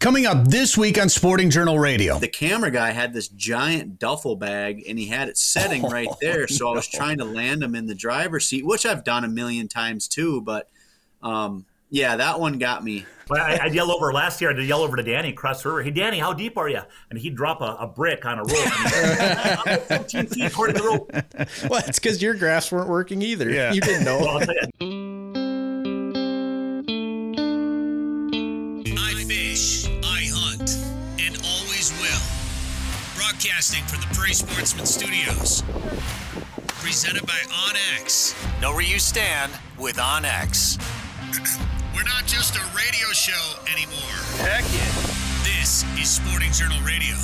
Coming up this week on Sporting Journal Radio. The camera guy had this giant duffel bag and he had it setting right there. So I was trying to land him in the driver's seat, which I've done a million times too. But um, yeah, that one got me. But I, I'd yell over last year. I'd yell over to Danny across the river. Hey, Danny, how deep are you? And he'd drop a, a brick on a rope. And he'd, 15 feet according to the rope. Well, it's because your graphs weren't working either. Yeah. You didn't know. Well, Broadcasting from the Prairie Sportsman Studios. Presented by OnX. Know where you stand with OnX. We're not just a radio show anymore. Heck yeah. This is Sporting Journal Radio.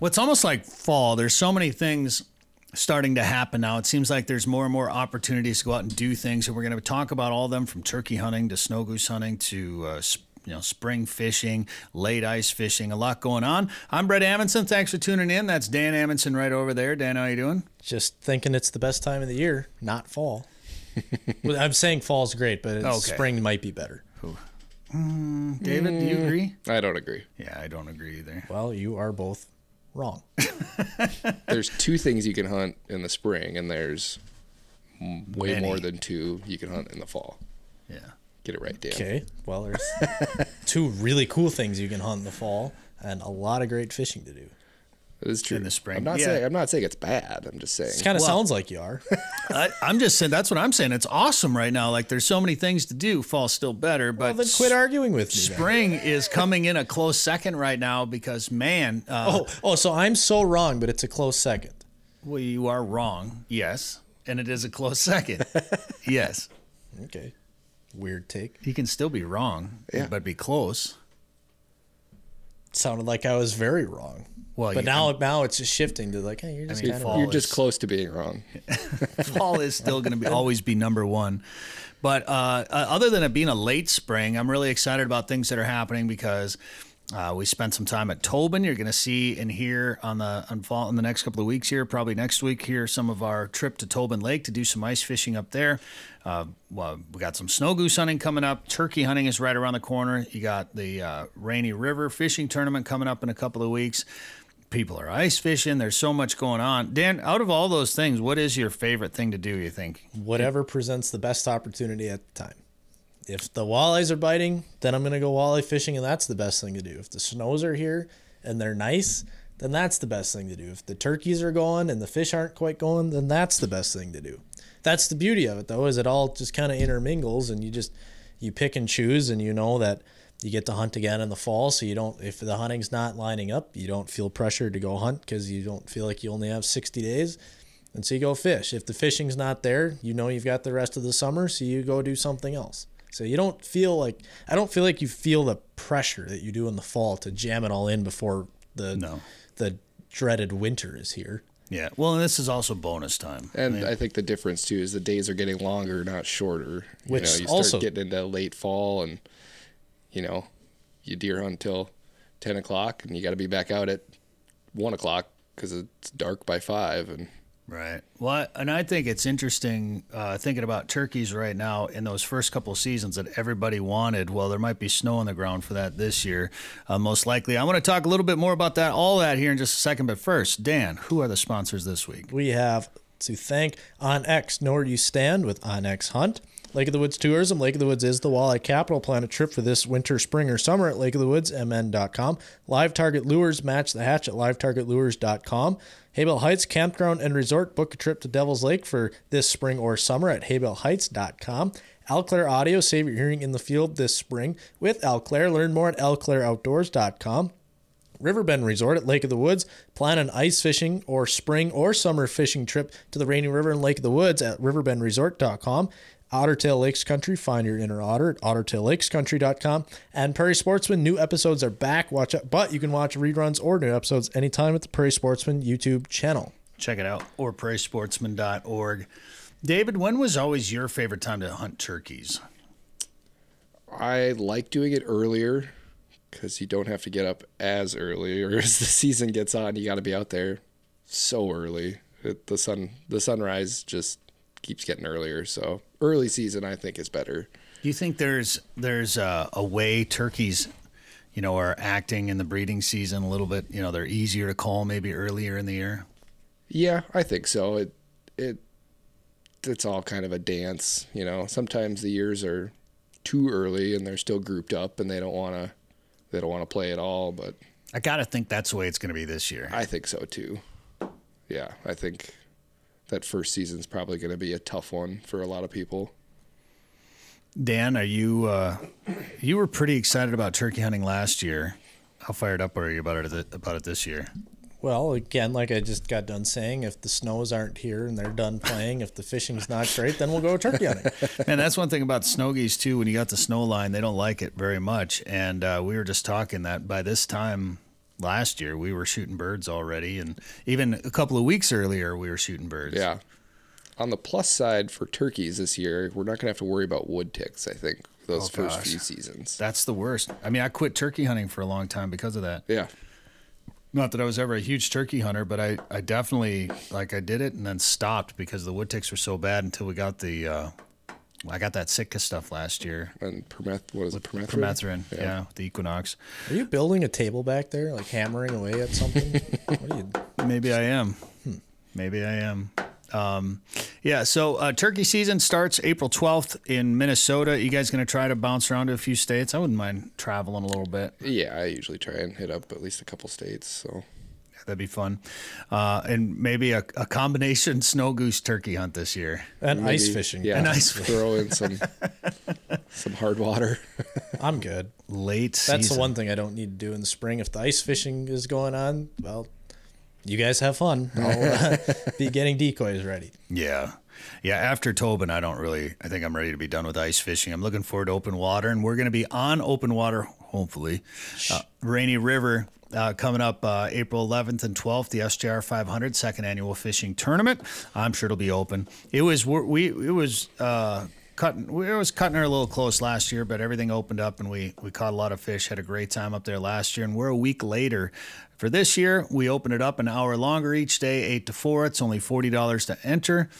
Well, it's almost like fall. There's so many things starting to happen now. It seems like there's more and more opportunities to go out and do things, and we're going to talk about all of them from turkey hunting to snow goose hunting to uh, sp- you know spring fishing, late ice fishing. A lot going on. I'm Brett Amundsen. Thanks for tuning in. That's Dan Amundsen right over there. Dan, how you doing? Just thinking it's the best time of the year, not fall. well, I'm saying fall's great, but it's, Okay. spring might be better. Mm, David, do you mm, agree? I don't agree. Yeah, I don't agree either. Well, you are both wrong. There's two things you can hunt in the spring, and there's way Many. more than two you can hunt in the fall. Yeah. Get it right, Dan. Okay. Well, there's two really cool things you can hunt in the fall, and a lot of great fishing to do. It is true. In the spring. I'm not Yeah. saying I'm not saying it's bad. I'm just saying. It kind of Well- sounds like you are. I, I'm just saying that's what I'm saying. It's awesome right now. Like there's so many things to do. Fall's still better, well, but then quit arguing with me. then. spring is coming in a close second right now because man, uh, Oh, oh, so I'm so wrong, but it's a close second. well, you are wrong. Yes, and it is a close second. yes, Okay. Weird take. He can still be wrong, Yeah. but be close. Sounded like I was very wrong. Well, But you- now, now it's just shifting to like, hey, you're just mean, kind of You're just close to being wrong. fall is still going to be always be number one. But uh, uh, other than it being a late spring, I'm really excited about things that are happening because uh, we spent some time at Tobin. You're going to see and hear on the on fall in the next couple of weeks here, probably next week here, some of our trip to Tobin Lake to do some ice fishing up there. Uh, well, we got some snow goose hunting coming up. Turkey hunting is right around the corner. You got the uh, Rainy River fishing tournament coming up in a couple of weeks. People are ice fishing. There's so much going on. Dan, out of all those things, what is your favorite thing to do? You think? whatever presents the best opportunity at the time. If the walleyes are biting, then I'm to go walleye fishing, and that's the best thing to do. If the snows are here and they're nice, then that's the best thing to do. If the turkeys are going and the fish aren't quite going, then that's the best thing to do. That's the beauty of it, though, is it all just kind of intermingles, and you just you pick and choose, and you know that you get to hunt again in the fall. So you don't, if the hunting's not lining up, you don't feel pressured to go hunt because you don't feel like you only have 60 days. And so you go fish. If the fishing's not there, you know you've got the rest of the summer, so you go do something else. So you don't feel like I don't feel like you feel the pressure that you do in the fall to jam it all in before the No. the dreaded winter is here. Yeah. Well, and this is also bonus time. And I think the difference too is the days are getting longer, not shorter. Which you know, you start also- getting into late fall, and you know, you deer hunt till ten o'clock, and you got to be back out at one o'clock because it's dark by five, and Right. Well, and I think it's interesting uh, thinking about turkeys right now in those first couple seasons that everybody wanted. Well, there might be snow on the ground for that this year, uh, most likely. I want to talk a little bit more about that, all that here in just a second. But first, Dan, who are the sponsors this week? We have to thank OnX, Know Where You Stand with OnX Hunt. Lake of the Woods Tourism. Lake of the Woods is the walleye capital. Plan a trip for this winter, spring, or summer at lakeofthewoodsmn.com. Live Target Lures. Match the hatch at livetargetlures.com. Haybell Heights Campground and Resort. Book a trip to Devil's Lake for this spring or summer at haybellheights.com. Alclair Audio. Save your hearing in the field this spring with Alclair. Learn more at alclairoutdoors.com. Riverbend Resort at Lake of the Woods. Plan an ice fishing or spring or summer fishing trip to the Rainy River and Lake of the Woods at riverbendresort.com. Ottertail Lakes Country, find your inner otter at ottertaillakescountry.com. And Prairie Sportsman, new episodes are back. Watch out, but you can watch reruns or new episodes anytime at the Prairie Sportsman YouTube channel. Check it out, or prairiesportsman.org. David, when was always your favorite time to hunt turkeys? I like doing it earlier because you don't have to get up as early, or as the season gets on, you got to be out there so early. It, the sun, the sunrise just keeps getting earlier. So early season, I think, is better. Do you think there's there's a, a way turkeys, you know, are acting in the breeding season a little bit. You know, they're easier to call maybe earlier in the year. Yeah, I think so. It it it's all kind of a dance, you know. Sometimes the years are too early and they're still grouped up and they don't want to they don't want to play at all, but I got to think that's the way it's going to be this year. I think so too. Yeah, I think that first season's probably going to be a tough one for a lot of people. Dan, are you uh, you were pretty excited about turkey hunting last year? How fired up are you about it about it this year? Well, again, like I just got done saying, if the snows aren't here and they're done playing, if the fishing's not great, then we'll go turkey hunting. And that's one thing about snow geese too. When you got the snow line, they don't like it very much. And uh, we were just talking that by this time last year, we were shooting birds already, and even a couple of weeks earlier, we were shooting birds. Yeah. On the plus side for turkeys this year, we're not going to have to worry about wood ticks. I think those Oh, first gosh. few seasons. That's the worst. I mean, I quit turkey hunting for a long time because of that. Yeah. Not that I was ever a huge turkey hunter, but I, I definitely like I did it and then stopped because the wood ticks were so bad until we got the uh, I got that Sitka stuff last year. And permeth, what is it? Permethrin? Permethrin, yeah. the Equinox. Are you building a table back there, like hammering away at something? what are you? Maybe I am. Maybe I am. Um, yeah, so uh, turkey season starts April 12th in Minnesota. You guys going to try to bounce around to a few states? I wouldn't mind traveling a little bit. Yeah, I usually try and hit up at least a couple states. So That'd be fun. Uh, and maybe a, a combination snow goose turkey hunt this year. And ice fishing. Yeah, And ice fishing. throw in some some hard water. I'm good. Late That's season. the one thing I don't need to do in the spring. If the ice fishing is going on, well, you guys have fun. I'll uh, be getting decoys ready. Yeah. Yeah, after Tobin, I don't really. I think I'm ready to be done with ice fishing. I'm looking forward to open water, and we're going to be on open water, hopefully. Uh, Rainy River uh, coming up uh, April 11th and 12th, the SJR 500 second annual fishing tournament. I'm sure it'll be open. It was we it was uh, cutting we was cutting her a little close last year, but everything opened up and we we caught a lot of fish. Had a great time up there last year, and we're a week later. For this year, we open it up an hour longer each day, eight to four. It's only forty dollars to enter.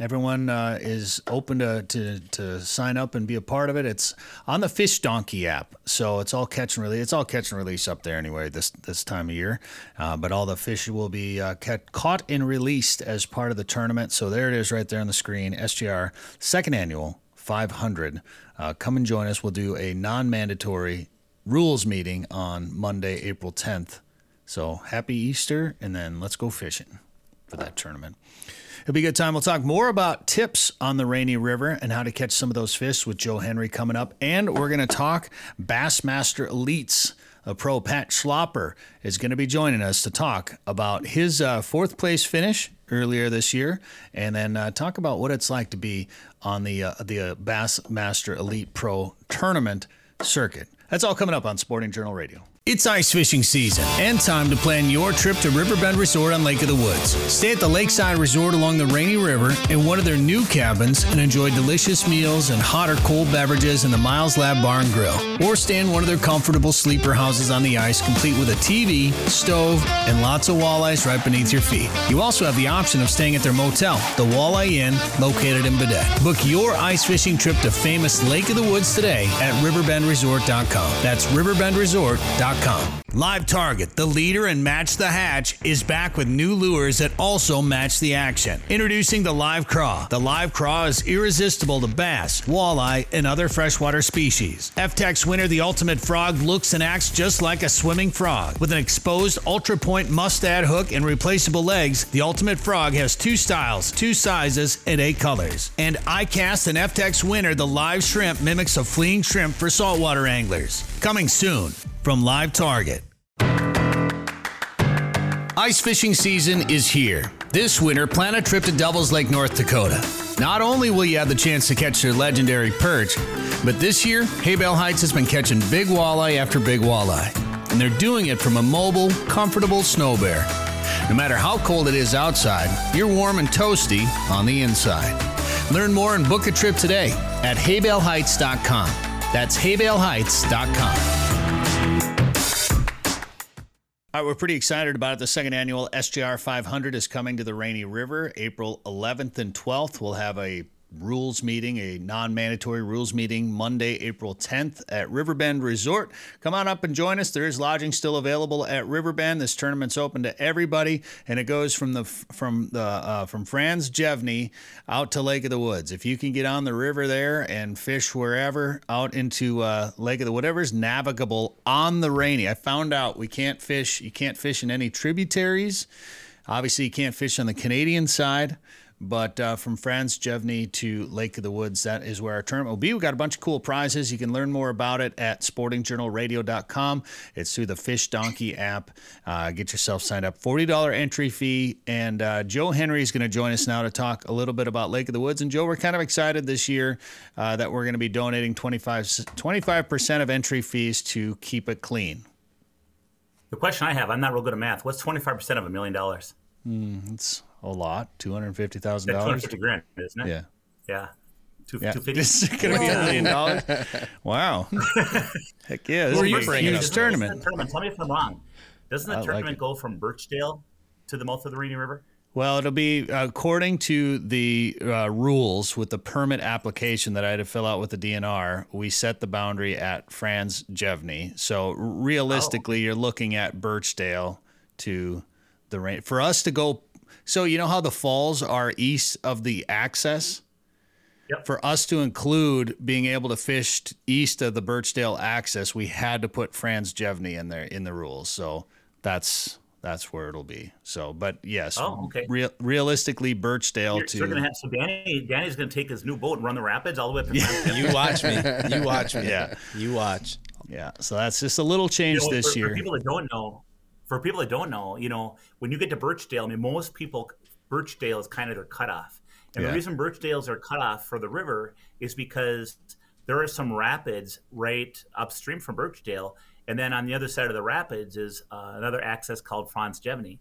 Everyone uh, is open to, to to sign up and be a part of it. It's on the Fish Donkey app, so it's all catch and release. It's all catch and release up there anyway this this time of year. Uh, but all the fish will be uh, ca- caught and released as part of the tournament. So there it is, right there on the screen. SJR second annual 500. Uh, come and join us. We'll do a non-mandatory rules meeting on Monday, April 10th. So happy Easter, and then let's go fishing for that tournament. It'll be a good time. We'll talk more about tips on the Rainy River and how to catch some of those fish with Joe Henry coming up. And we're going to talk Bassmaster Elites. A pro, Pat Schlapper, is going to be joining us to talk about his uh, fourth place finish earlier this year, and then uh, talk about what it's like to be on the uh, the uh, Bassmaster Elite Pro Tournament circuit. That's all coming up on Sporting Journal Radio. It's ice fishing season and time to plan your trip to Riverbend Resort on Lake of the Woods. Stay at the Lakeside Resort along the Rainy River in one of their new cabins and enjoy delicious meals and hot or cold beverages in the Miles Lab Bar and Grill. Or stay in one of their comfortable sleeper houses on the ice, complete with a TV, stove, and lots of walleyes right beneath your feet. You also have the option of staying at their motel, the Walleye Inn, located in Baudette. Book your ice fishing trip to famous Lake of the Woods today at riverbendresort.com. That's riverbendresort.com. Live Target, the leader in Match the Hatch, is back with new lures that also match the action. Introducing the Live Craw. The Live Craw is irresistible to bass, walleye, and other freshwater species. FTEX winner, the Ultimate Frog, looks and acts just like a swimming frog. With an exposed ultra point mustad hook and replaceable legs, the Ultimate Frog has two styles, two sizes, and eight colors. And iCast and FTEX winner, the Live Shrimp, mimics a fleeing shrimp for saltwater anglers. Coming soon from Live Target. Ice fishing season is here. This winter, plan a trip to Devil's Lake, North Dakota. Not only will you have the chance to catch your legendary perch, but this year, Haybale Heights has been catching big walleye after big walleye. And they're doing it from a mobile, comfortable snow bear. No matter how cold it is outside, you're warm and toasty on the inside. Learn more and book a trip today at haybaleheights.com. That's haybaleheights.com. All right, we're pretty excited about it. The second annual SJR 500 is coming to the Rainy River April 11th and 12th. We'll have a rules meeting, a non mandatory rules meeting Monday, April 10th at Riverbend Resort. Come on up and join us. There is lodging still available at Riverbend. This tournament's open to everybody, and it goes from the from the uh, from Franz Jevne out to Lake of the Woods. If you can get on the river there and fish wherever out into uh, Lake of the whatever's navigable on the rainy. I found out we can't fish. You can't fish in any tributaries. Obviously, you can't fish on the Canadian side. But uh, from Franz Jevne to Lake of the Woods, that is where our tournament will be. We've got a bunch of cool prizes. You can learn more about it at sportingjournalradio.com. It's through the Fish Donkey app. Uh, get yourself signed up. $40 entry fee. And uh, Joe Henry is going to join us now to talk a little bit about Lake of the Woods. And Joe, we're kind of excited this year uh, that we're going to be donating 25, 25% of entry fees to keep it clean. The question I have, I'm not real good at math. What's 25% of a million dollars? Mm, it's a lot. Two hundred fifty thousand That's dollars. 250 grand, isn't it? Yeah. Yeah. Two, Yeah. 250. This is gonna be a million dollars. Wow. Heck yeah! This Who is a huge tournament. tournament. Tell me if I'm wrong. Doesn't the I tournament it. go from Birchdale to the mouth of the Rainy River? Well, it'll be according to the uh, rules with the permit application that I had to fill out with the DNR. We set the boundary at Franz Jevne. So realistically, you're looking at Birchdale to the rain. For us to go, so you know how the falls are east of the access. Yep. For us to include being able to fish east of the Birchdale access, we had to put Franz Jevne in there in the rules. So that's that's where it'll be. So, but yes, Oh, okay. real, realistically, Birchdale You're, to you're gonna have so Danny. Danny's gonna take his new boat and run the rapids all the way up to You watch me. You watch me. Yeah. You watch. yeah. So that's just a little change You know, this for, year. For people that don't know, for people that don't know, you know, when you get to Birchdale, I mean, most people, Birchdale is kind of their cutoff. And Yeah. the reason Birchdales are cut off for the river is because there are some rapids right upstream from Birchdale. And then on the other side of the rapids is uh, another access called Franz Jevne.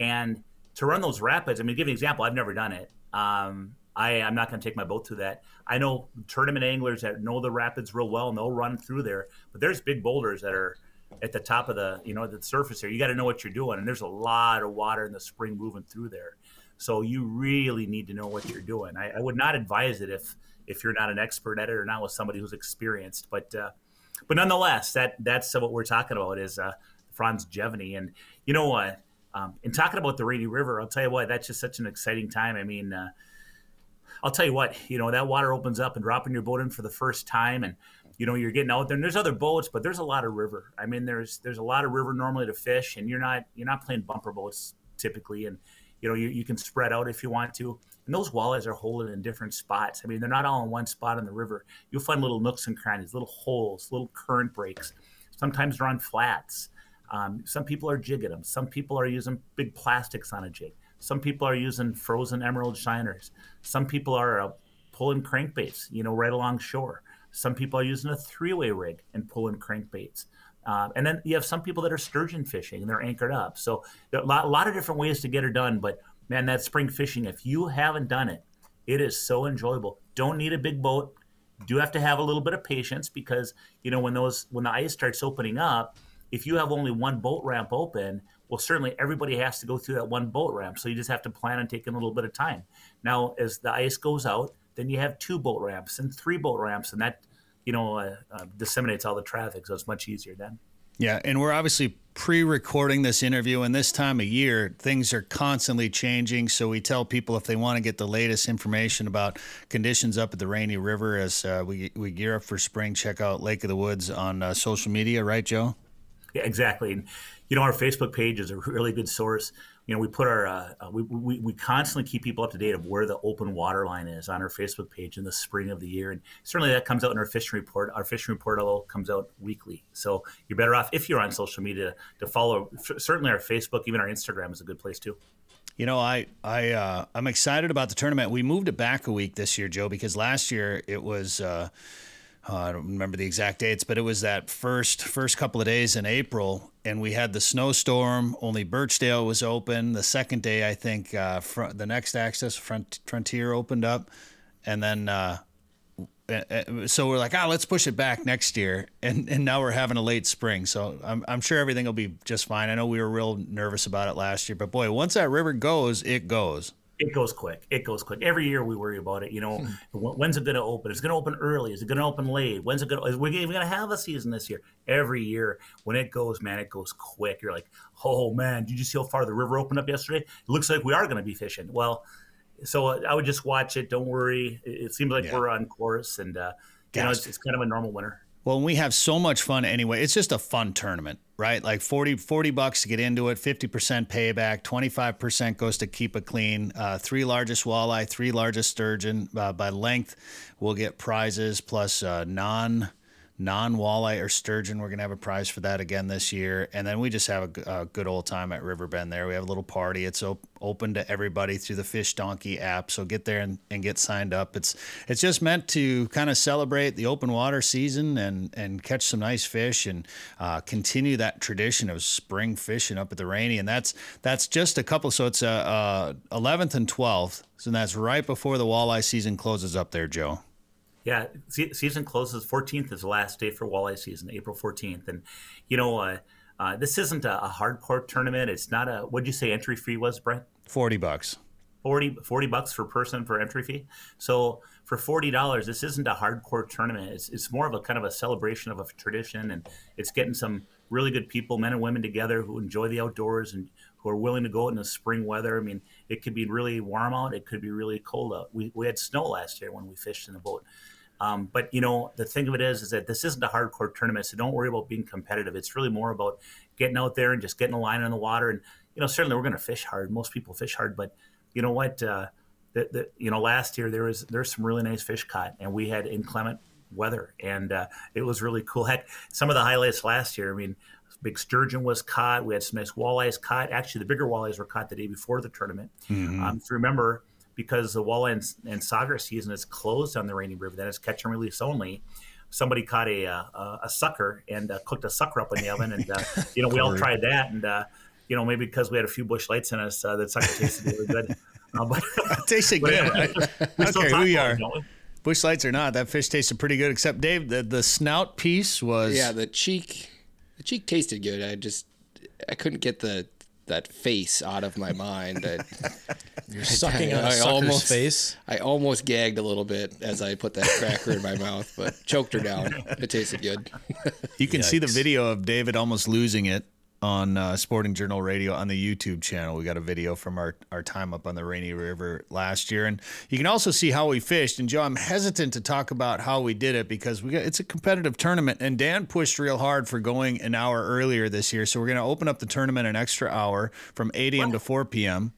And to run those rapids, I mean, give you an example, I've never done it. Um, I, I'm not going to take my boat through that. I know tournament anglers that know the rapids real well and they'll run through there. But there's big boulders that are at the top of the, you know, the surface there. You got to know what you're doing. And there's a lot of water in the spring moving through there. So you really need to know what you're doing. I, I would not advise it if if you're not an expert at it or not with somebody who's experienced. But uh, but nonetheless, that that's what we're talking about is uh, Franz Jevne. And you know what? Um, in talking about the Rainy River, I'll tell you what, that's just such an exciting time. I mean, uh, I'll tell you what, you know, that water opens up and dropping your boat in for the first time and you know, you're getting out there and there's other boats, but there's a lot of river. I mean, there's there's a lot of river normally to fish and you're not you're not playing bumper boats typically and you know, you, you can spread out if you want to. And those walleyes are holding in different spots. I mean, they're not all in one spot in the river. You'll find little nooks and crannies, little holes, little current breaks. Sometimes they're on flats. Um, some people are jigging them. Some people are using big plastics on a jig. Some people are using frozen emerald shiners. Some people are uh, pulling crankbaits, you know, right along shore. Some people are using a three-way rig and pulling crankbaits. Uh, and then you have some people that are sturgeon fishing and they're anchored up. So there are a lot, a lot of different ways to get her done. But man, that spring fishing, if you haven't done it, it is so enjoyable. Don't need a big boat. Do have to have a little bit of patience because you know when those when the ice starts opening up, if you have only one boat ramp open, well, certainly everybody has to go through that one boat ramp. So you just have to plan on taking a little bit of time. Now, as the ice goes out, then you have two boat ramps and three boat ramps, and that you know uh, uh, disseminates all the traffic, so it's much easier then. Yeah, and we're obviously pre-recording this interview, and this time of year, things are constantly changing. So we tell people if they want to get the latest information about conditions up at the Rainy River as uh, we we gear up for spring, check out Lake of the Woods on uh, social media, right, Joe? Yeah, exactly. And you know, our Facebook page is a really good source. You know, we put our uh, we, we we constantly keep people up to date of where the open water line is on our Facebook page in the spring of the year, and certainly that comes out in our fishing report. Our fishing report all comes out weekly, so you're better off if you're on social media to follow. Certainly, our Facebook, even our Instagram, is a good place too. You know, I I uh, I'm excited about the tournament. We moved it back a week this year, Joe, because last year it was. Uh, uh, I don't remember the exact dates, but it was that first first couple of days in April, and we had the snowstorm. Only Birchdale was open. The second day, I think, uh, fr- the next access front, Frontier opened up, and then uh, uh, uh, so we're like, ah, let's push it back next year, and and now we're having a late spring. So I'm I'm sure everything will be just fine. I know we were real nervous about it last year, but boy, once that river goes, it goes. It goes quick. It goes quick. Every year we worry about it. You know, when's it going to open? Is it going to open early? Is it going to open late? When's it going? to Is we even going to have a season this year? Every year when it goes, man, it goes quick. You're like, oh man, did you see how far the river opened up yesterday? It looks like we are going to be fishing. Well, so I would just watch it. Don't worry. It, it seems like Yeah. we're on course, and uh, you know, it's, it's kind of a normal winter. Well, we have so much fun anyway. It's just a fun tournament, right? Like 40, 40 bucks to get into it, 50% payback, 25% goes to keep it clean. Uh, three largest walleye, three largest sturgeon. Uh, by length, we'll get prizes plus uh, non non walleye or sturgeon. We're going to have a prize for that again this year. And then we just have a good old time at Riverbend there. We have a little party. It's op- open to everybody through the Fish Donkey app. So get there and, and get signed up. It's it's just meant to kind of celebrate the open water season and, and catch some nice fish and uh, continue that tradition of spring fishing up at the Rainy. And that's that's just a couple. So it's uh, uh, 11th and 12th. So that's right before the walleye season closes up there, Joe. Yeah, se- season closes. 14th is the last day for walleye season, April 14th. And, you know, uh, uh, this isn't a, a hardcore tournament. It's not a, what'd you say entry fee was, Brent? 40 bucks. 40, 40 bucks for person for entry fee. So for $40, this isn't a hardcore tournament. It's, it's more of a kind of a celebration of a tradition. And it's getting some really good people, men and women together who enjoy the outdoors and who are willing to go out in the spring weather. I mean, it could be really warm out. It could be really cold out. We, we had snow last year when we fished in the boat. Um, but you know, the thing of it is, is that this isn't a hardcore tournament, so don't worry about being competitive. It's really more about getting out there and just getting a line on the water. And you know, certainly we're going to fish hard. Most people fish hard, but you know what? Uh, the, the, you know, last year there was there's some really nice fish caught, and we had inclement weather, and uh, it was really cool. Heck, some of the highlights last year. I mean, big sturgeon was caught. We had some nice walleyes caught. Actually, the bigger walleyes were caught the day before the tournament. Um, if you remember, because the walleye and, and sauger season is closed on the Rainy River, then it's catch and release only. Somebody caught a uh, a, a sucker and uh, cooked a sucker up in the oven, and uh, you know we all tried that, and uh, you know maybe because we had a few Busch Lights in us, uh, that sucker tasted really good. Uh, but Tasted but good. anyway, I, we I don't still care talk who you about it, are. don't? Busch Lights or not, that fish tasted pretty good. Except Dave, the, the snout piece was Yeah, the cheek, the cheek tasted good. I just, I couldn't get the that face out of my mind. That You're sucking on a I sucker's almost- face. I almost gagged a little bit as I put that cracker in my mouth, but choked her down. It tasted good. You can see the video of David almost losing it on uh, Sporting Journal Radio on the YouTube channel. We got a video from our, our time up on the Rainy River last year, and you can also see how we fished. And Joe, I'm hesitant to talk about how we did it because we got it's a competitive tournament, and Dan pushed real hard for going an hour earlier this year. So we're going to open up the tournament an extra hour from 8 a.m. to 4 p.m.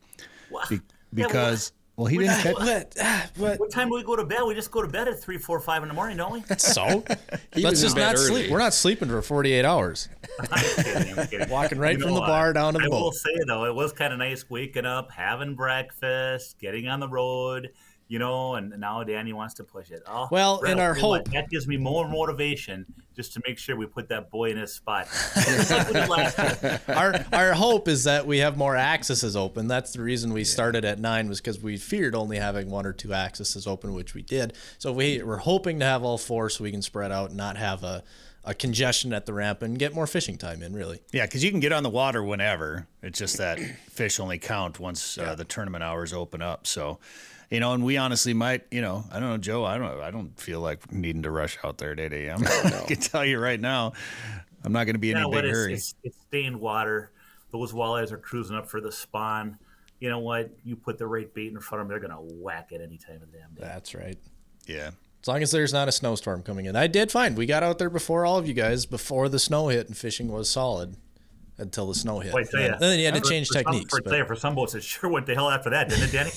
What? be- Yeah, because well he we didn't got- catch. What? Ah, what? What time do we go to bed? We just go to bed at three, four, five in the morning, don't we? So let's just not early. sleep. We're not sleeping for 48 hours. I'm kidding, I'm kidding. Walking right You from know, the bar uh, down to the I will boat. say though, it was kind of nice waking up, having breakfast, getting on the road, you know, and now Danny wants to push it. Oh, Well, in our tell hope- that gives me more motivation just to make sure we put that boy in his spot. Just like we did last year. our our hope is that we have more accesses open. That's the reason we started at nine was because we feared only having one or two accesses open, which we did. So we we're hoping to have all four so we can spread out and not have a, a congestion at the ramp and get more fishing time in. Really, Yeah, because you can get on the water whenever. It's just that fish only count once uh, the tournament hours open up. So, you know, and we honestly might, you know, I don't know, Joe. I don't, I don't feel like needing to rush out there at 8 a.m. I can tell you right now, I'm not going to be in You any know big It's, hurry. it's, it's stained water. Those walleyes are cruising up for the spawn. You know what? You put the right bait in front of them, they're going to whack it any time of the damn day. that's right. yeah. As long as there's not a snowstorm coming in, I did fine. we got out there before all of you guys before the snow hit and fishing was solid until the snow hit. Boy, I tell and then you had to for- change for some- techniques. for, but- for some boats, it sure went to hell after that, didn't it, Danny?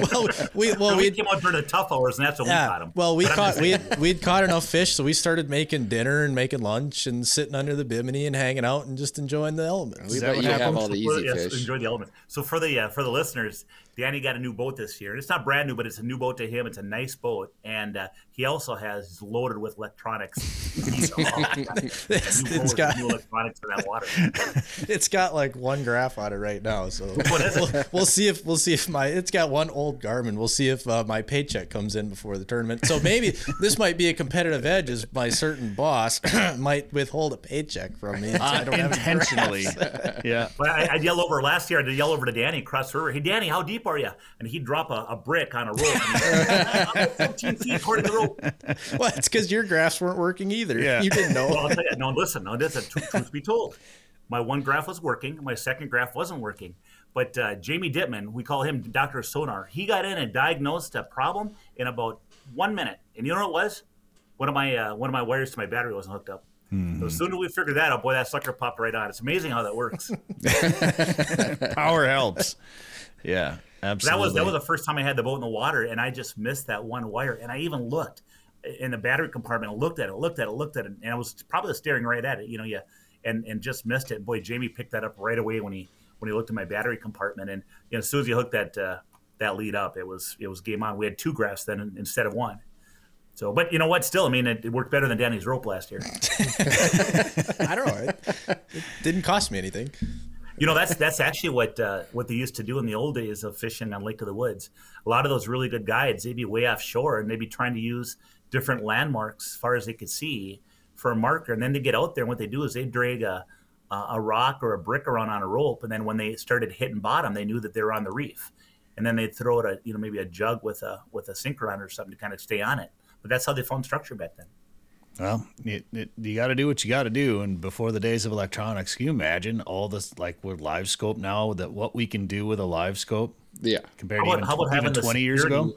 well, we well we we came out during the tough hours, and that's when we caught them. Well, we caught we had, we'd caught enough fish, so we started making dinner and making lunch and sitting under the bimini and hanging out and just enjoying the elements. We Is that let what you have all the easy yes, fish. enjoy the elements. So for the uh, for the listeners, Danny got a new boat this year, and it's not brand new, but it's a new boat to him. It's a nice boat, and uh, he also has loaded with electronics. It's- new it's got- new electronics for that water. It's got like one graph on it right now, so What is it? we'll, we'll see if we'll see if my it's got one old Garmin. We'll see if uh, my paycheck comes in before the tournament. So maybe this might be a competitive edge, as my certain boss might withhold a paycheck from me. I don't intentionally. graphs. yeah. But I, I'd yell over last year. I'd yell over to Danny across the river. Hey, Danny, how deep are you? And he'd drop a, a brick on a rope. And he'd, I'm at 14 feet according to the rope. well, it's because your graphs weren't working either. Yeah. You didn't know. Well, you. No, listen. No, this is truth, truth be told. My one graph was working. My second graph wasn't working. But uh, Jamie Dittman, we call him Doctor Sonar. He got in and diagnosed a problem in about one minute. And you know what it was? One of my uh, one of my wires to my battery wasn't hooked up. So as soon as we figured that out, boy, that sucker popped right on. It's amazing how that works. Power helps. Yeah. That was that was the first time I had the boat in the water, and I just missed that one wire. And I even looked in the battery compartment, and looked at it, looked at it, looked at it, and I was probably staring right at it. You know, yeah, and and just missed it. Boy, Jamie picked that up right away when he when he looked at my battery compartment, and you know, as soon as he hooked that uh, that lead up, it was it was game on. We had two graphs then instead of one. So, but you know what? Still, I mean, it, it worked better than Danny's rope last year. I don't know. It, it didn't cost me anything. You know, that's that's actually what uh, what they used to do in the old days of fishing on Lake of the Woods. A lot of those really good guides, they'd be way offshore and they'd be trying to use different landmarks as far as they could see for a marker. And then they get out there and what they do is they drag a a rock or a brick around on a rope, and then when they started hitting bottom, they knew that they were on the reef. And then they'd throw it a you know maybe a jug with a with a sinker on it or something to kind of stay on it. But that's how they found structure back then. Well, it, it, you got to do what you got to do. And before the days of electronics, can you imagine all this, like with LiveScope now, that what we can do with a LiveScope Yeah. compared How to even, how about even having the 20 years ago?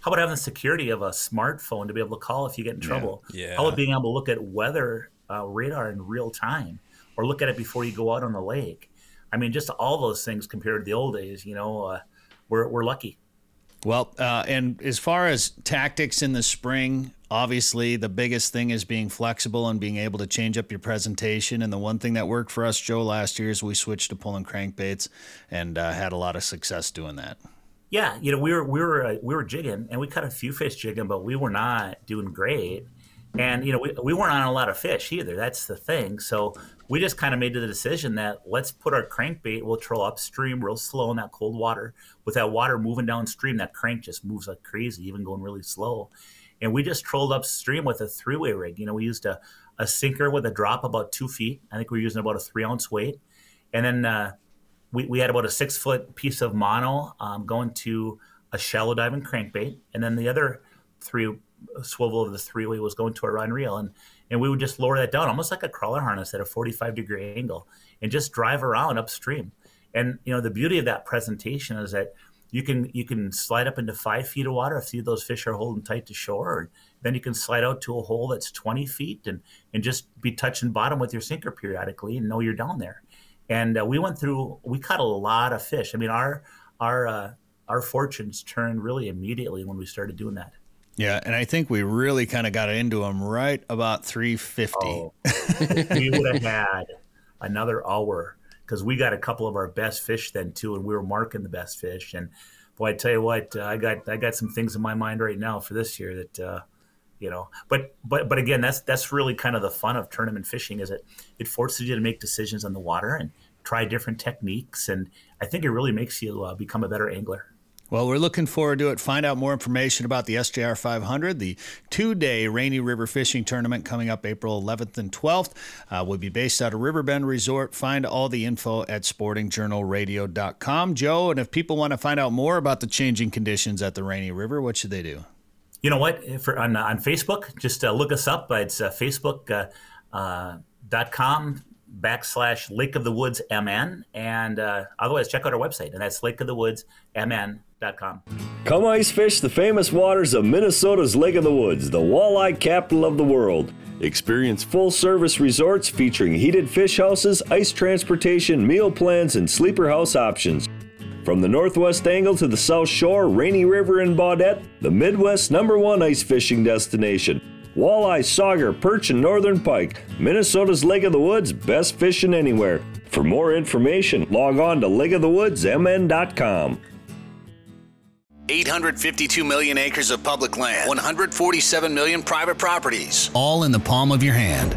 How about having the security of a smartphone to be able to call if you get in trouble? Yeah. How about being able to look at weather uh, radar in real time, or look at it before you go out on the lake? I mean, just all those things compared to the old days. You know, uh, we're we're lucky. Well, uh, and as far as tactics in the spring, obviously the biggest thing is being flexible and being able to change up your presentation. And the one thing that worked for us, Joe, last year is we switched to pulling crankbaits and uh, had a lot of success doing that. Yeah, you know, we were we were uh, we were jigging, and we caught a few fish jigging, but we were not doing great. And you know, we, we weren't on a lot of fish either. That's the thing. So we just kind of made the decision that let's put our crankbait. We'll troll upstream real slow in that cold water. With that water moving downstream, that crank just moves like crazy, even going really slow. And we just trolled upstream with a three-way rig. You know, we used a, a sinker with a drop about two feet. I think we are using about a three ounce weight, and then. Uh, we, we had about a six foot piece of mono um, going to a shallow diving crankbait, and then the other three swivel of the three way was going to a run reel, and and we would just lower that down almost like a crawler harness at a 45 degree angle, and just drive around upstream. And you know the beauty of that presentation is that you can you can slide up into five feet of water if those fish are holding tight to shore, or then you can slide out to a hole that's 20 feet and and just be touching bottom with your sinker periodically and know you're down there. And uh, we went through we caught a lot of fish. I mean our our uh, our fortunes turned really immediately when we started doing that Yeah, and I think we really kind of got into them right about 350. oh we would have had another hour because we got a couple of our best fish then too and we were marking the best fish and boy i tell you what uh, i got i got some things in my mind right now for this year that uh, you know but but but again that's that's really kind of the fun of tournament fishing is it it forces you to make decisions on the water and try different techniques and i think it really makes you uh, become a better angler Well, we're looking forward to it. Find out more information about the SJR 500, the two day Rainy River Fishing Tournament coming up April 11th and 12th. Uh, will be based out of Riverbend Resort. Find all the info at sportingjournalradio.com. Joe, and if people want to find out more about the changing conditions at the Rainy River, what should they do? you know what for on, on facebook just uh, look us up it's uh, facebook backslash lake of the woods mn and uh, otherwise check out our website and that's lake of the woods mn.com Come ice fish the famous waters of Minnesota's Lake of the Woods, the walleye capital of the world. Experience full service resorts featuring heated fish houses, ice transportation, meal plans, and sleeper house options. From the northwest angle to the south shore, Rainy River and Baudette, the Midwest's number one ice fishing destination. Walleye, sauger, perch, and northern pike. Minnesota's Lake of the Woods, best fishing anywhere. For more information, log on to lakeofthewoodsmn.com. 852 million acres of public land, 147 million private properties, all in the palm of your hand.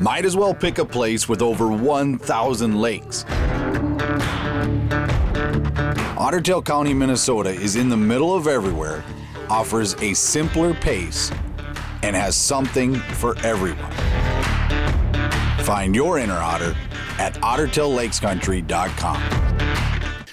Might as well pick a place with over 1,000 lakes. Otter Tail County, Minnesota is in the middle of everywhere, offers a simpler pace, and has something for everyone. Find your inner otter at ottertaillakescountry.com.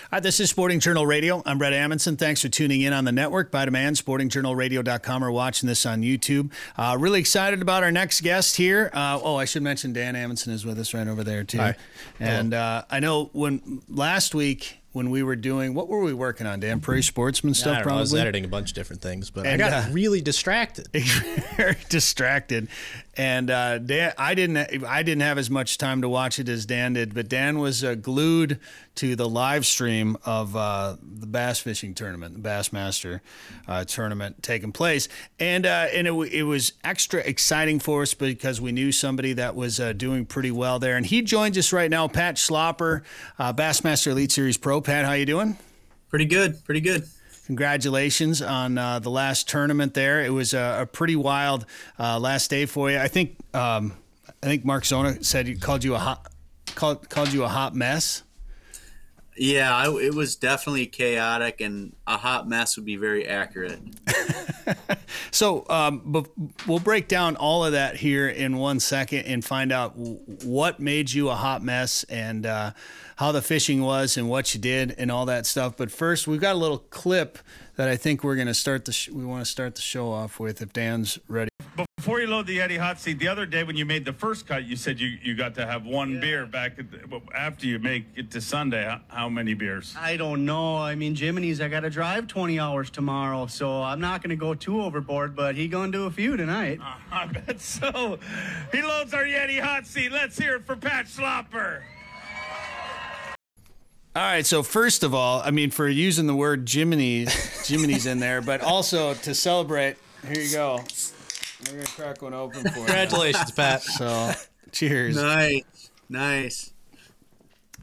Hi, this is Sporting Journal Radio. I'm Brett Amundsen. Thanks for tuning in on the network by demand, sportingjournalradio.com, or watching this on YouTube. Uh, really excited about our next guest here. Uh, oh, I should mention Dan Amundsen is with us right over there, too. Hi. And uh, I know when last week, when we were doing, what were we working on, Dan? Prairie Sportsman I, stuff, don't know, I was probably? editing a bunch of different things, but I got uh, really distracted. very distracted, and uh, Dan, I didn't. I didn't have as much time to watch it as Dan did, but Dan was uh, glued to the live stream of uh, the bass fishing tournament, the Bassmaster uh, tournament taking place, and uh, and it, it was extra exciting for us because we knew somebody that was uh, doing pretty well there, and he joins us right now, Pat Schlapper, uh, Bassmaster Elite Series Pro. Pat, how you doing? Pretty good, pretty good. Congratulations on uh, the last tournament there. It was a, a pretty wild uh, last day for you. I think um, I think Mark Zona said he called you a hot called called you a hot mess. Yeah, I, it was definitely chaotic, and a hot mess would be very accurate. So um, but we'll break down all of that here in one second and find out what made you a hot mess and uh, how the fishing was and what you did and all that stuff. But first, we've got a little clip that I think we're going to start the sh- we want to start the show off with if Dan's ready. Before you load the Yeti Hot Seat, the other day when you made the first cut, you said you, you got to have one beer back at the, after you make it to Sunday. How, how many beers? I don't know. I mean, Jiminy's, I got to drive 20 hours tomorrow, so I'm not going to go too overboard, but he going to do a few tonight. I bet so. He loads our Yeti Hot Seat. Let's hear it for Pat Schlapper. All right. So first of all, I mean, for using the word Jiminy, Jiminy's in there, but also to celebrate. Here you go. We're gonna crack one open for you. Congratulations, Pat. So, cheers. Nice, nice.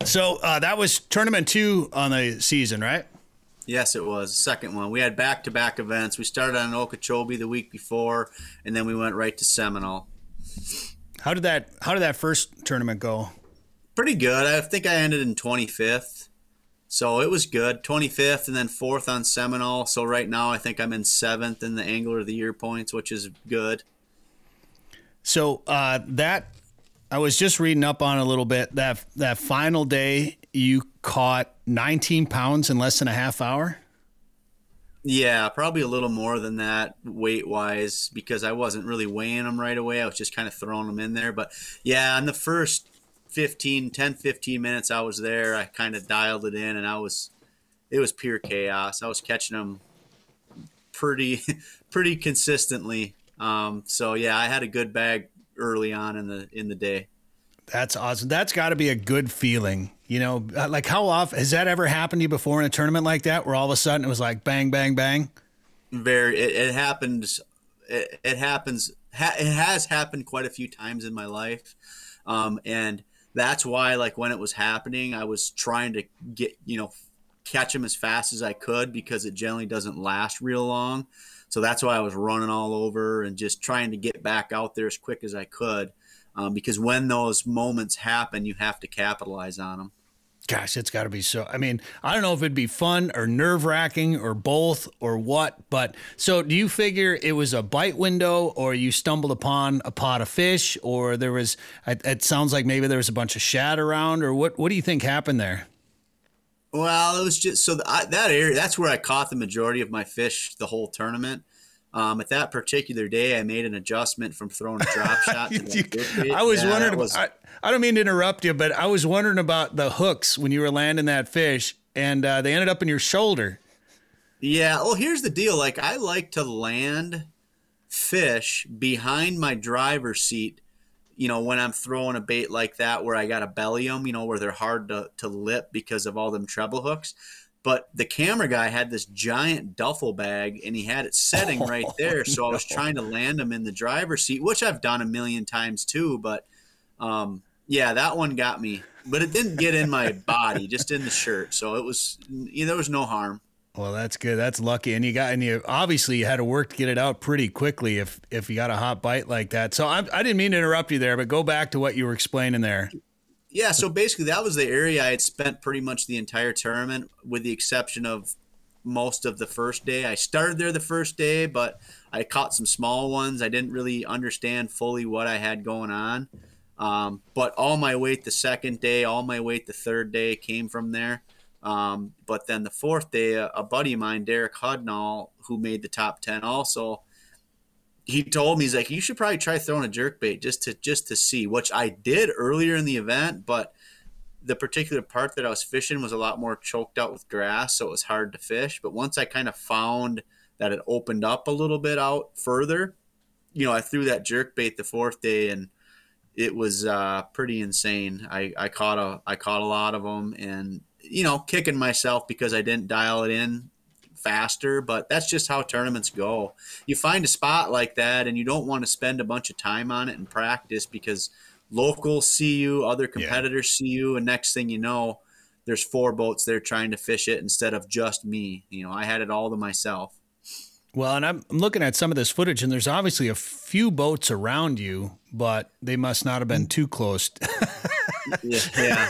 So uh, that was tournament two on the season, right? Yes, it was the second one. We had back-to-back events. We started on Okeechobee the week before, and then we went right to Seminole. How did that How did that first tournament go? Pretty good. I think I ended in 25th. So it was good. 25th and then fourth on Seminole. So right now I think I'm in seventh in the Angler of the Year points, which is good. So uh, that I was just reading up on a little bit. That that final day, you caught 19 pounds in less than a half hour. Yeah, probably a little more than that weight wise because I wasn't really weighing them right away. I was just kind of throwing them in there. But yeah, in the first 15, 10, 15 minutes I was there, I kind of dialed it in and I was, it was pure chaos. I was catching them pretty, pretty consistently. Um, so yeah, I had a good bag early on in the, in the day. That's awesome. That's got to be a good feeling. You know, uh, like how often has that ever happened to you before in a tournament like that, where all of a sudden it was like bang, bang, bang? very it, it happens it, it happens ha, it has happened quite a few times in my life um, and that's why like when it was happening i was trying to get you know catch them as fast as i could because it generally doesn't last real long. So that's why i was running all over and just trying to get back out there as quick as i could um, because when those moments happen you have to capitalize on them Gosh, it's got to be so. I mean, I don't know if it'd be fun or nerve wracking or both or what, but so do you figure it was a bite window or you stumbled upon a pot of fish or there was, it, it sounds like maybe there was a bunch of shad around or what, what do you think happened there? Well, it was just so I, that area. That's where I caught the majority of my fish the whole tournament. Um, at that particular day, I made an adjustment from throwing a drop shot. To You- that good bait. I was Yeah, wondering, was- I, I don't mean to interrupt you, but I was wondering about the hooks when you were landing that fish. and uh, they ended up in your shoulder. Yeah. Well, here's the deal. Like, I like to land fish behind my driver's seat. You know, when I'm throwing a bait like that, where I got to belly them, you know, where they're hard to, to lip because of all them treble hooks. But the camera guy had this giant duffel bag and he had it setting oh, right there. So no. I was trying to land them in the driver's seat, which I've done a million times too. But um, yeah, that one got me, but it didn't get in my body, just in the shirt. So it was, you know, there was no harm. Well, that's good. That's lucky, and you got and you obviously you had to work to get it out pretty quickly if if you got a hot bite like that. So I, I didn't mean to interrupt you there, but go back to what you were explaining there. Yeah, so basically that was the area I had spent pretty much the entire tournament, with the exception of most of the first day. I started there the first day, but I caught some small ones. I didn't really understand fully what I had going on. Um, but all my weight the second day, all my weight the third day came from there. Um, but then the fourth day, a, a, buddy of mine, Derek Hudnall, who made the top ten, also, he told me he's like, you should probably try throwing a jerk bait just to just to see, which I did earlier in the event, but the particular part that I was fishing was a lot more choked out with grass, so it was hard to fish. But once I kind of found that it opened up a little bit out further, you know, I threw that jerk bait the fourth day and it was uh, pretty insane. I, I caught a I caught a lot of them, and you know, kicking myself because I didn't dial it in faster. But that's just how tournaments go. You find a spot like that, and you don't want to spend a bunch of time on it and practice because locals see you, other competitors yeah. see you, and next thing you know, there's four boats there trying to fish it instead of just me. You know, I had it all to myself. Well, and I'm, looking at some of this footage, and there's obviously a few boats around you, but they must not have been too close. yeah, yeah.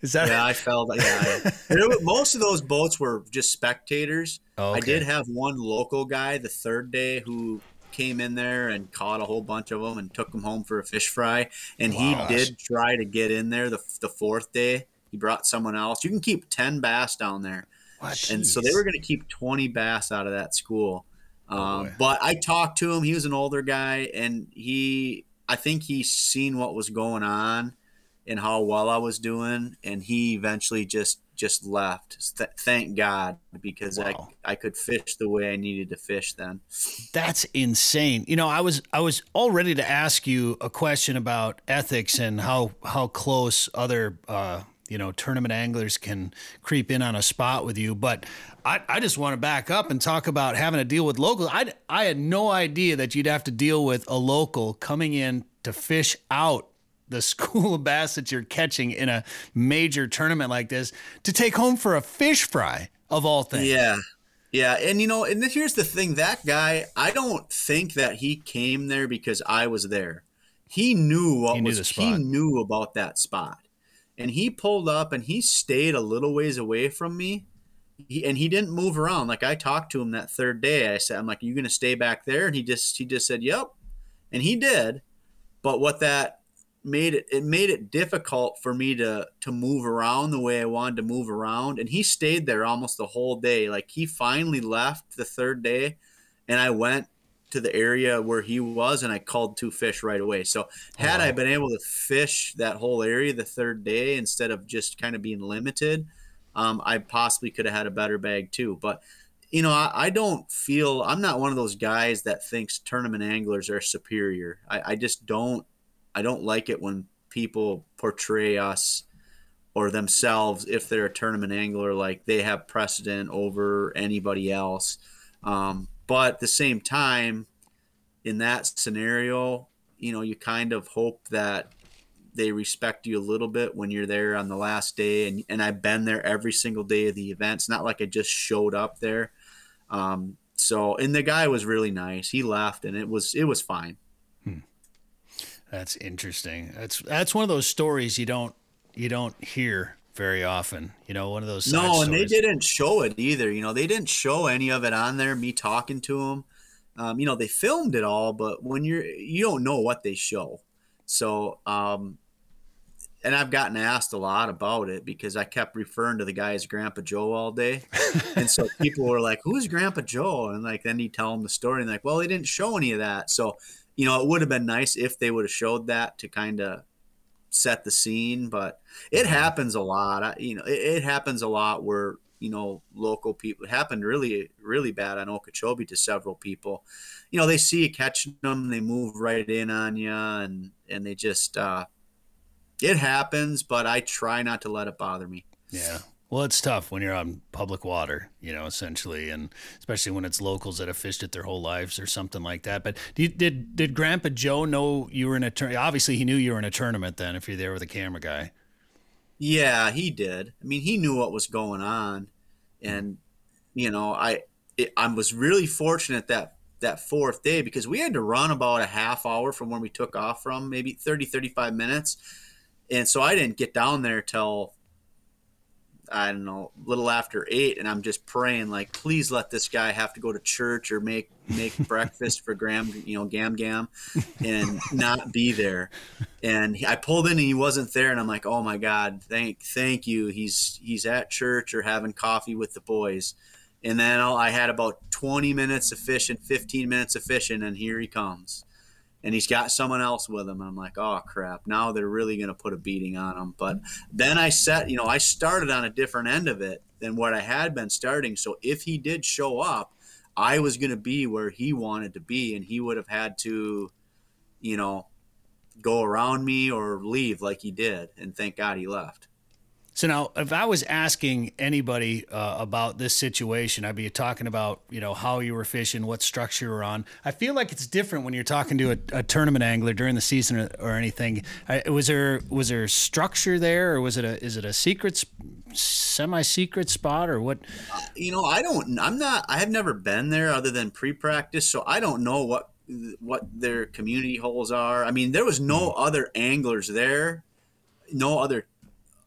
Is that? Yeah, I felt. Yeah, I, most of those boats were just spectators. okay. I did have one local guy the third day who came in there and caught a whole bunch of them and took them home for a fish fry. And wow. he did try to get in there the the fourth day. He brought someone else. You can keep ten bass down there. What? And so they were going to keep 20 bass out of that school. Oh, um, but I talked to him. He was an older guy, and he, I think he seen what was going on and how well I was doing, and he eventually just just left. Th- thank God, because wow. I I could fish the way I needed to fish then. That's insane. You know, I was I was all ready to ask you a question about ethics and how how close other uh, you know tournament anglers can creep in on a spot with you. But I, I just want to back up and talk about having to deal with locals I, I had no idea that you'd have to deal with a local coming in to fish out the school of bass that you're catching in a major tournament like this to take home for a fish fry of all things. Yeah. Yeah and you know and here's the thing that guy i don't think that he came there because i was there. He knew what he knew was he knew about that spot and he pulled up and he stayed a little ways away from me. He, and he didn't move around. Like I talked to him that third day. I said, "I'm like, you to stay back there?" And he just he just said, "Yep," and he did. But what that made it it made it difficult for me to to move around the way I wanted to move around. And he stayed there almost the whole day. Like he finally left the third day, and I went to the area where he was and I called two fish right away. So had wow. I been able to fish that whole area the third day instead of just kind of being limited, um, I possibly could have had a better bag too. But you know, I, I, don't feel I'm not one of those guys that thinks tournament anglers are superior. I, I just don't I don't like it when people portray us or themselves if they're a tournament angler like they have precedent over anybody else. Um, but at the same time, in that scenario, you know, you kind of hope that they respect you a little bit when you're there on the last day. And, and I've been there every single day of the event. It's not like I just showed up there. Um, so, and the guy was really nice. He left and it was, it was fine. Hmm. That's interesting. That's, that's one of those stories you don't, you don't hear very often. You know, one of those. No, and they didn't show it either. You know, they didn't show any of it on there. Me talking to them. Um, you know, they filmed it all, but when you're, you don't know what they show. So, um, and I've gotten asked a lot about it because I kept referring to the guy as Grandpa Joe all day, and so people were like, "Who's Grandpa Joe?" And like then you tell them the story, and like, "Well, they didn't show any of that." So, you know, it would have been nice if they would have showed that to kind of set the scene, but it happens a lot. I, you know, it, it, happens a lot where you know, local people. It happened really, really bad on Okeechobee to several people. You know, they see you catching them, they move right in on you, and and they just uh, it happens. But I try not to let it bother me. Yeah. Well, it's tough when you're on public water, you know, essentially, and especially when it's locals that have fished it their whole lives or something like that. But did did, did Grandpa Joe know you were in a tournament? Obviously, he knew you were in a tournament. Then, if you're there with a camera guy. Yeah, he did. I mean, he knew what was going on, and you know, I it, I was really fortunate that that fourth day because we had to run about a half hour from when we took off from, maybe 30 35 minutes. And so I didn't get down there till I don't know, a little after eight, and I'm just praying like, please let this guy have to go to church or make make breakfast for Graham, you know, Gam Gam, and not be there. And I pulled in and he wasn't there, and I'm like, oh my God, thank thank you. He's he's at church or having coffee with the boys. And then I had about 20 minutes of fishing, 15 minutes of fishing, and here he comes and he's got someone else with him. And I'm like, oh crap! Now they're really going to put a beating on him. But then I set, you know, I started on a different end of it than what I had been starting. So if he did show up, I was going to be where he wanted to be, and he would have had to, you know, go around me or leave like he did. And thank God he left. So now, if I was asking anybody uh, about this situation, I'd be talking about you know how you were fishing, what structure you were on. I feel like it's different when you're talking to a, a tournament angler during the season or, or anything. I, was there was there structure there, or was it a is it a secret, semi secret spot, or what? You know, I don't. I'm not. I have never been there other than pre practice, so I don't know what what their community holes are. I mean, there was no mm. other anglers there, no other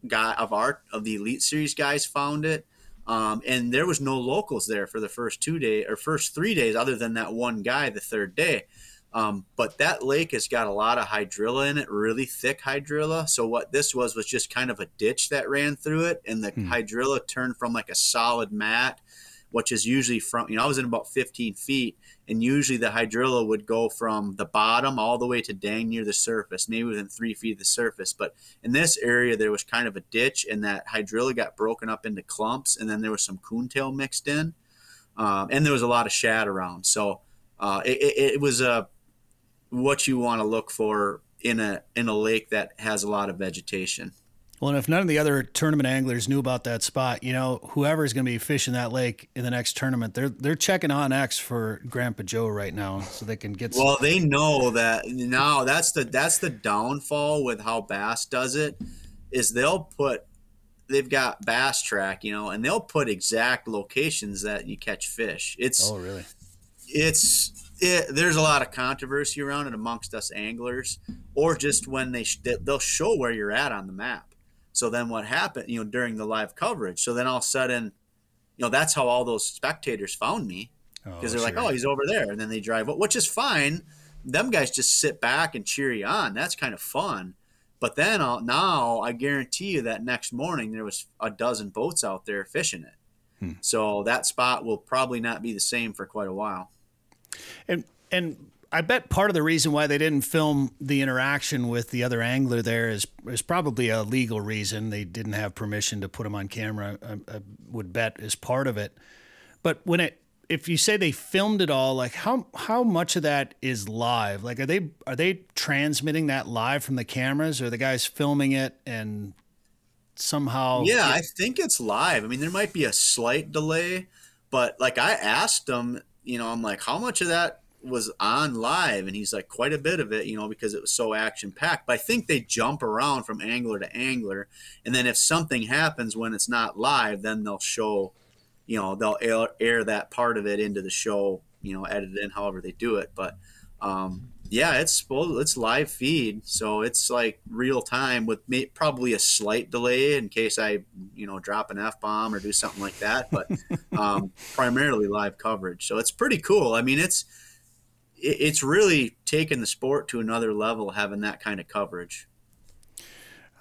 guy of art of the Elite Series guys found it. Um, and there was no locals there for the first two days or first three days, other than that one guy the third day. Um, but that lake has got a lot of hydrilla in it, really thick hydrilla. So what this was was just kind of a ditch that ran through it, and the hmm. hydrilla turned from like a solid mat, which is usually from you know I was in about 15 feet, and usually the hydrilla would go from the bottom all the way to dang near the surface, maybe within three feet of the surface. But in this area, there was kind of a ditch, and that hydrilla got broken up into clumps, and then there was some coontail mixed in, um, and there was a lot of shad around. So uh, it, it, it, was a uh, what you want to look for in a in a lake that has a lot of vegetation. Well, and if none of the other tournament anglers knew about that spot, you know, whoever is going to be fishing that lake in the next tournament, they're they're checking onX for Grandpa Joe right now, so they can get. Well, they know that now. That's the that's the downfall with how Bass does it, is they'll put, they've got BASSTrakk, you know, and they'll put exact locations that you catch fish. It's oh really? It's it, there's a lot of controversy around it amongst us anglers, or just when they they'll show where you're at on the map so then what happened, you know, during the live coverage? So then all of a sudden, you know, that's how all those spectators found me because oh, they're sure. like, oh, he's over there. And then they drive up, which is fine. Them guys just sit back and cheer you on. That's kind of fun. But then I'll, now I guarantee you that next morning there was a dozen boats out there fishing it. Hmm. So that spot will probably not be the same for quite a while. And and I bet part of the reason why they didn't film the interaction with the other angler there is is probably a legal reason. They didn't have permission to put him on camera. I, I would bet is part of it. But when it if you say they filmed it all, like how how much of that is live? Like are they are they transmitting that live from the cameras, or the guys filming it and somehow? Yeah, I think it's live. I mean, there might be a slight delay, but like I asked them, you know, I'm like, how much of that was on live and he's like quite a bit of it you know because it was so action packed but i think they jump around from angler to angler and then if something happens when it's not live then they'll show you know they'll air, air that part of it into the show you know edit in however they do it. But um, yeah it's it's live feed so it's like real time with me, probably a slight delay in case i you know drop an f-bomb or do something like that. But um, primarily live coverage. So it's pretty cool. I mean it's it's really taken the sport to another level having that kind of coverage.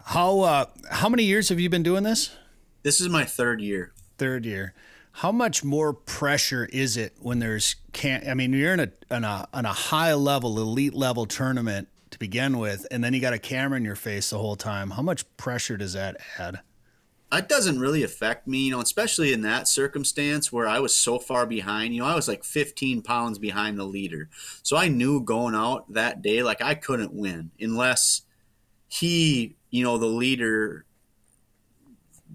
How uh, how many years have you been doing this? This is my third year. Third year. How much more pressure is it when there's can't? I mean, you're in a on a on a high level, elite level tournament to begin with, and then you got a camera in your face the whole time. How much pressure does that add? It doesn't really affect me, you know, especially in that circumstance where I was so far behind. You know, I was like 15 pounds behind the leader. So I knew going out that day, like I couldn't win unless he, you know, the leader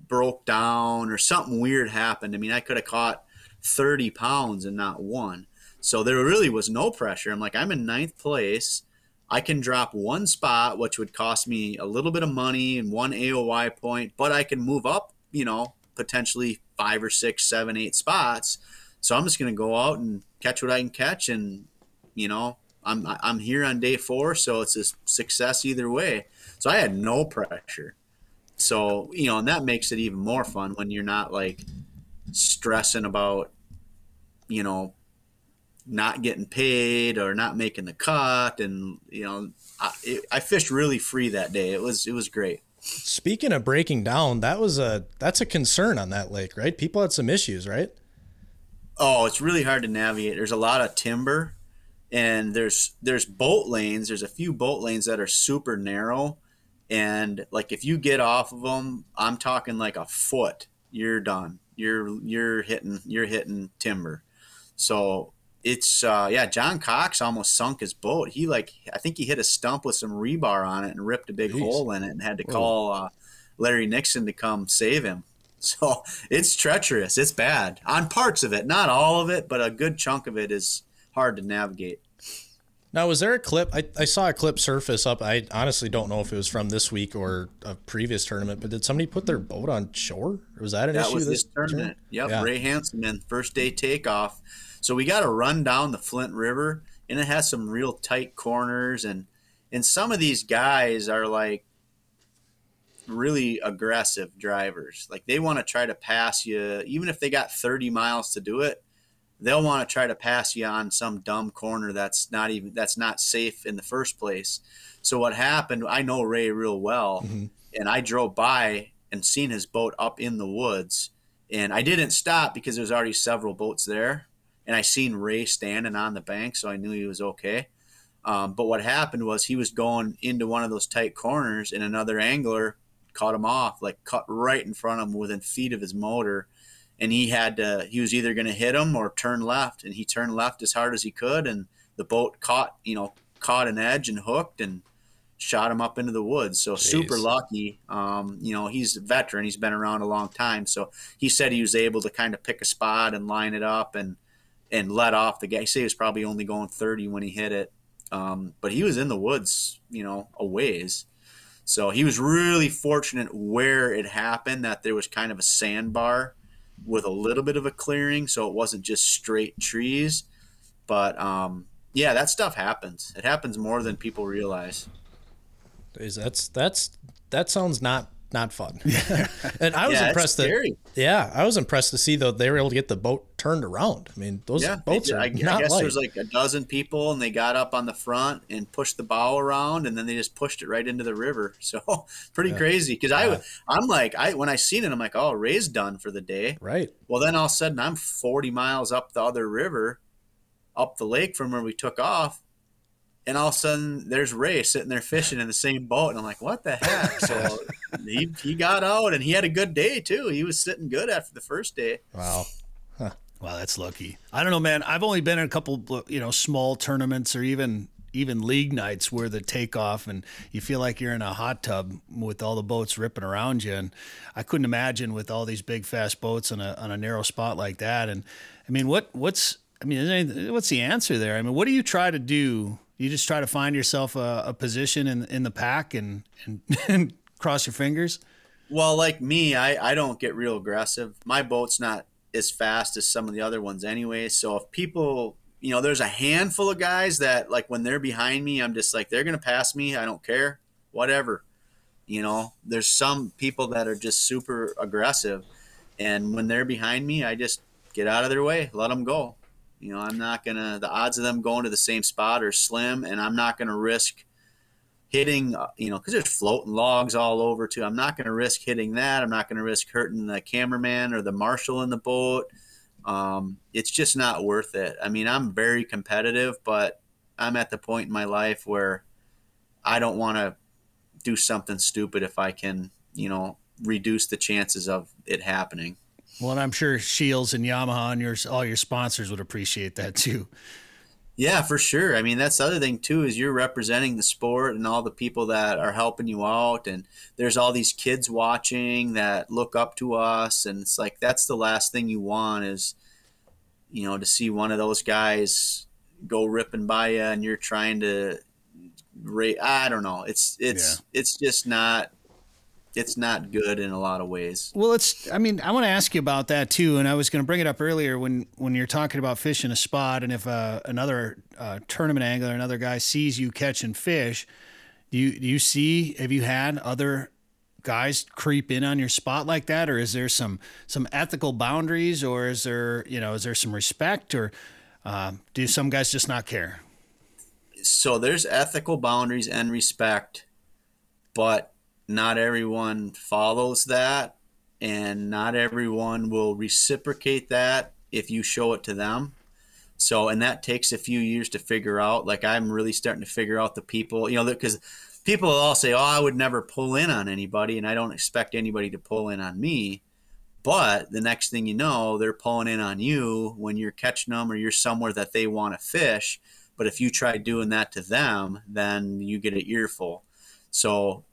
broke down or something weird happened. I mean, I could have caught 30 pounds and not won. So there really was no pressure. I'm like, I'm in ninth place. I can drop one spot, which would cost me a little bit of money and one AOY point, but I can move up, you know, potentially five or six, seven, eight spots. So I'm just going to go out and catch what I can catch, and you know, I'm I'm here on day four, so it's a success either way. So I had no pressure. So you know, and that makes it even more fun when you're not like stressing about, you know, not getting paid or not making the cut and you know I, it, I, fished really free that day. It was it was great. Speaking of breaking down that was a that's a concern on that lake right? People had some issues right? Oh it's really hard to navigate. There's a lot of timber and there's there's boat lanes. There's a few boat lanes that are super narrow. And like if you get off of them i'm talking like a foot you're done. You're you're hitting you're hitting timber. So it's uh, yeah. John Cox almost sunk his boat. He like I think he hit a stump with some rebar on it and ripped a big Jeez. hole in it and had to call uh, Larry Nixon to come save him. So it's treacherous. It's bad on parts of it, not all of it, but a good chunk of it is hard to navigate. Now, was there a clip? I, I saw a clip surface up. I honestly don't know if it was from this week or a previous tournament, but did somebody put their boat on shore? Or was that an that issue? Was this, this tournament. tournament? Yep. Yeah. Ray Hanselman, first day takeoff so we got to run down the Flint River, and it has some real tight corners, and and some of these guys are like really aggressive drivers. Like they want to try to pass you, even if they got 30 miles to do it. They'll want to try to pass you on some dumb corner that's not even that's not safe in the first place. So what happened? I know Ray real well, mm-hmm. and I drove by and seen his boat up in the woods, and I didn't stop because there's already several boats there and I seen Ray standing on the bank, so I knew he was okay. Um, but what happened was he was going into one of those tight corners, and another angler caught him off, like cut right in front of him within feet of his motor, and he had to. He was either going to hit him or turn left, and he turned left as hard as he could, and the boat caught, you know, caught an edge and hooked and shot him up into the woods. So Jeez. super lucky. Um, you know, he's a veteran. He's been around a long time. So he said he was able to kind of pick a spot and line it up and and let off the guy. He said he was probably only going 30 when he hit it, um, but he was in the woods, you know, a ways. So he was really fortunate where it happened that there was kind of a sandbar with a little bit of a clearing, so it wasn't just straight trees. But um, yeah, that stuff happens. It happens more than people realize. Is That's that's that sounds not not fun. and I was yeah, impressed that yeah, I was impressed to see though they were able to get the boat turned around. I mean, those yeah, boats are I, not I guess light. there's like a dozen people and they got up on the front and pushed the bow around and then they just pushed it right into the river. So pretty yeah. crazy because. I I'm like I when I seen it I'm like oh Ray's done for the day. Right. Well then all of a sudden I'm 40 miles up the other river, up the lake from where we took off and all of a sudden there's Ray sitting there fishing in the same boat, and I'm like, what the heck? So he he got out, and he had a good day too. He was sitting good after the first day. Wow. Huh. Wow, that's lucky. I don't know, man. I've only been in a couple, you know, small tournaments or even even league nights where the takeoff and you feel like you're in a hot tub with all the boats ripping around you. And I couldn't imagine with all these big fast boats on a on a narrow spot like that. And I mean, what what's I mean, what's the answer there? I mean, what do you try to do you just try to find yourself a, a position in in the pack and, and, and cross your fingers. Well, like me, I, I don't get real aggressive. My boat's not as fast as some of the other ones anyway. So if people, you know, there's a handful of guys that like when they're behind me, I'm just like they're gonna pass me. I don't care, whatever. You know, there's some people that are just super aggressive, and when they're behind me, I just get out of their way, let them go. You know, I'm not gonna. The odds of them going to the same spot are slim, and I'm not gonna risk hitting. Uh, you know, because there's floating logs all over too. I'm not gonna risk hitting that. I'm not gonna risk hurting the cameraman or the marshal in the boat. Um, it's just not worth it. I mean, I'm very competitive, but I'm at the point in my life where I don't want to do something stupid if I can, you know, reduce the chances of it happening. Well, and I'm sure Shields and Yamaha and your all your sponsors would appreciate that too. Yeah, for sure. I mean, that's the other thing too is you're representing the sport and all the people that are helping you out, and there's all these kids watching that look up to us, and it's like that's the last thing you want is, you know, to see one of those guys go ripping by you, and you're trying to, rate. I don't know. It's it's Yeah. it's just not. It's not good in a lot of ways. Well, it's. I mean, I want to ask you about that too, and I was going to bring it up earlier when when you're talking about fishing a spot, and if uh, another uh, tournament angler, another guy sees you catching fish, do you do you see? Have you had other guys creep in on your spot like that, or is there some some ethical boundaries, or is there you know is there some respect, or uh, do some guys just not care? so there's ethical boundaries and respect, but not everyone follows that, and not everyone will reciprocate that if you show it to them. So, and that takes a few years to figure out. Like, I'm really starting to figure out the people, you know, because people all say, Oh, I would never pull in on anybody, and I don't expect anybody to pull in on me. But the next thing you know, they're pulling in on you when you're catching them or you're somewhere that they want to fish. But if you try doing that to them, then you get an earful. So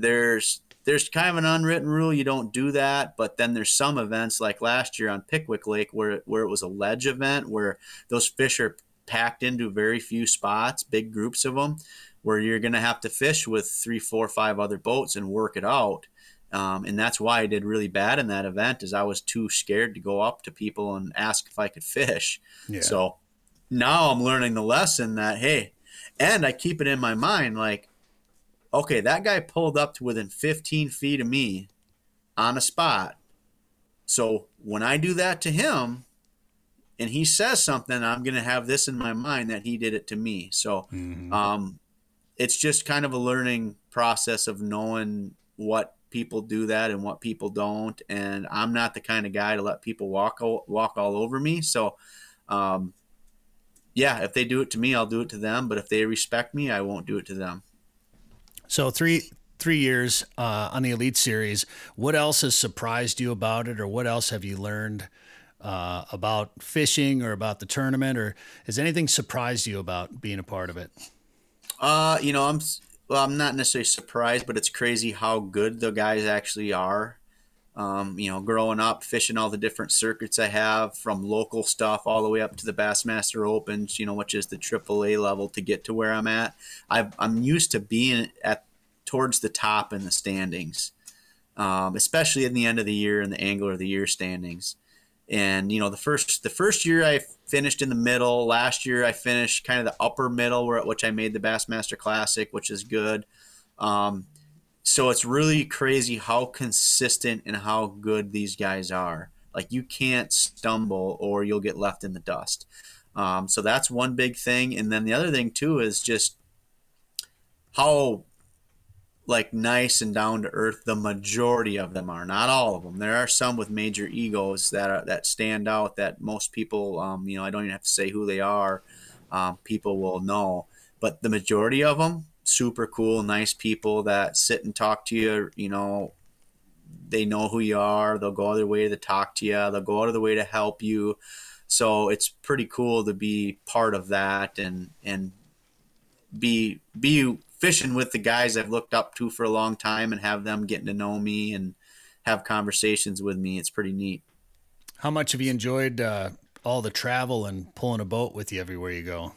there's there's kind of an unwritten rule you don't do that. But then there's some events like last year on Pickwick Lake where where it was a ledge event where those fish are packed into very few spots, big groups of them, where you're going to have to fish with three, four, five other boats and work it out. Um, and that's why I did really bad in that event is I was too scared to go up to people and ask if I could fish. Yeah. So now I'm learning the lesson that hey, and I keep it in my mind like, okay, that guy pulled up to within 15 feet of me on a spot. So when I do that to him, and he says something, I'm going to have this in my mind that he did it to me. So um, it's just kind of a learning process of knowing what people do that and what people don't. And I'm not the kind of guy to let people walk walk all over me. So um, yeah, if they do it to me, I'll do it to them. But if they respect me, I won't do it to them. So three three years uh, on the Elite Series. What else has surprised you about it, or what else have you learned uh, about fishing or about the tournament, or has anything surprised you about being a part of it? Uh, you know, I'm well, I'm not necessarily surprised, but it's crazy how good the guys actually are. Um, you know, growing up, fishing all the different circuits I have, from local stuff all the way up to the Bassmaster Opens, you know, which is the AAA level to get to where I'm at. I've, I'm used to being at towards the top in the standings, um, especially in the end of the year in the Angler of the Year standings. And you know, the first the first year I finished in the middle. Last year I finished kind of the upper middle, where which I made the Bassmaster Classic, which is good. Um, so it's really crazy how consistent and how good these guys are. Like you can't stumble or you'll get left in the dust. Um, so that's one big thing, and then the other thing too is just how like nice and down to earth the majority of them are. Not all of them. There are some with major egos that are that stand out that most people um, you know i don't even have to say who they are. Um, people will know. But the majority of them super cool nice people that sit and talk to you you know they know who you are they'll go out of their way to talk to you they'll go out of their way to help you so it's pretty cool to be part of that and and be be fishing with the guys I've looked up to for a long time and have them getting to know me and have conversations with me. It's pretty neat. How much have you enjoyed uh, all the travel and pulling a boat with you everywhere you go?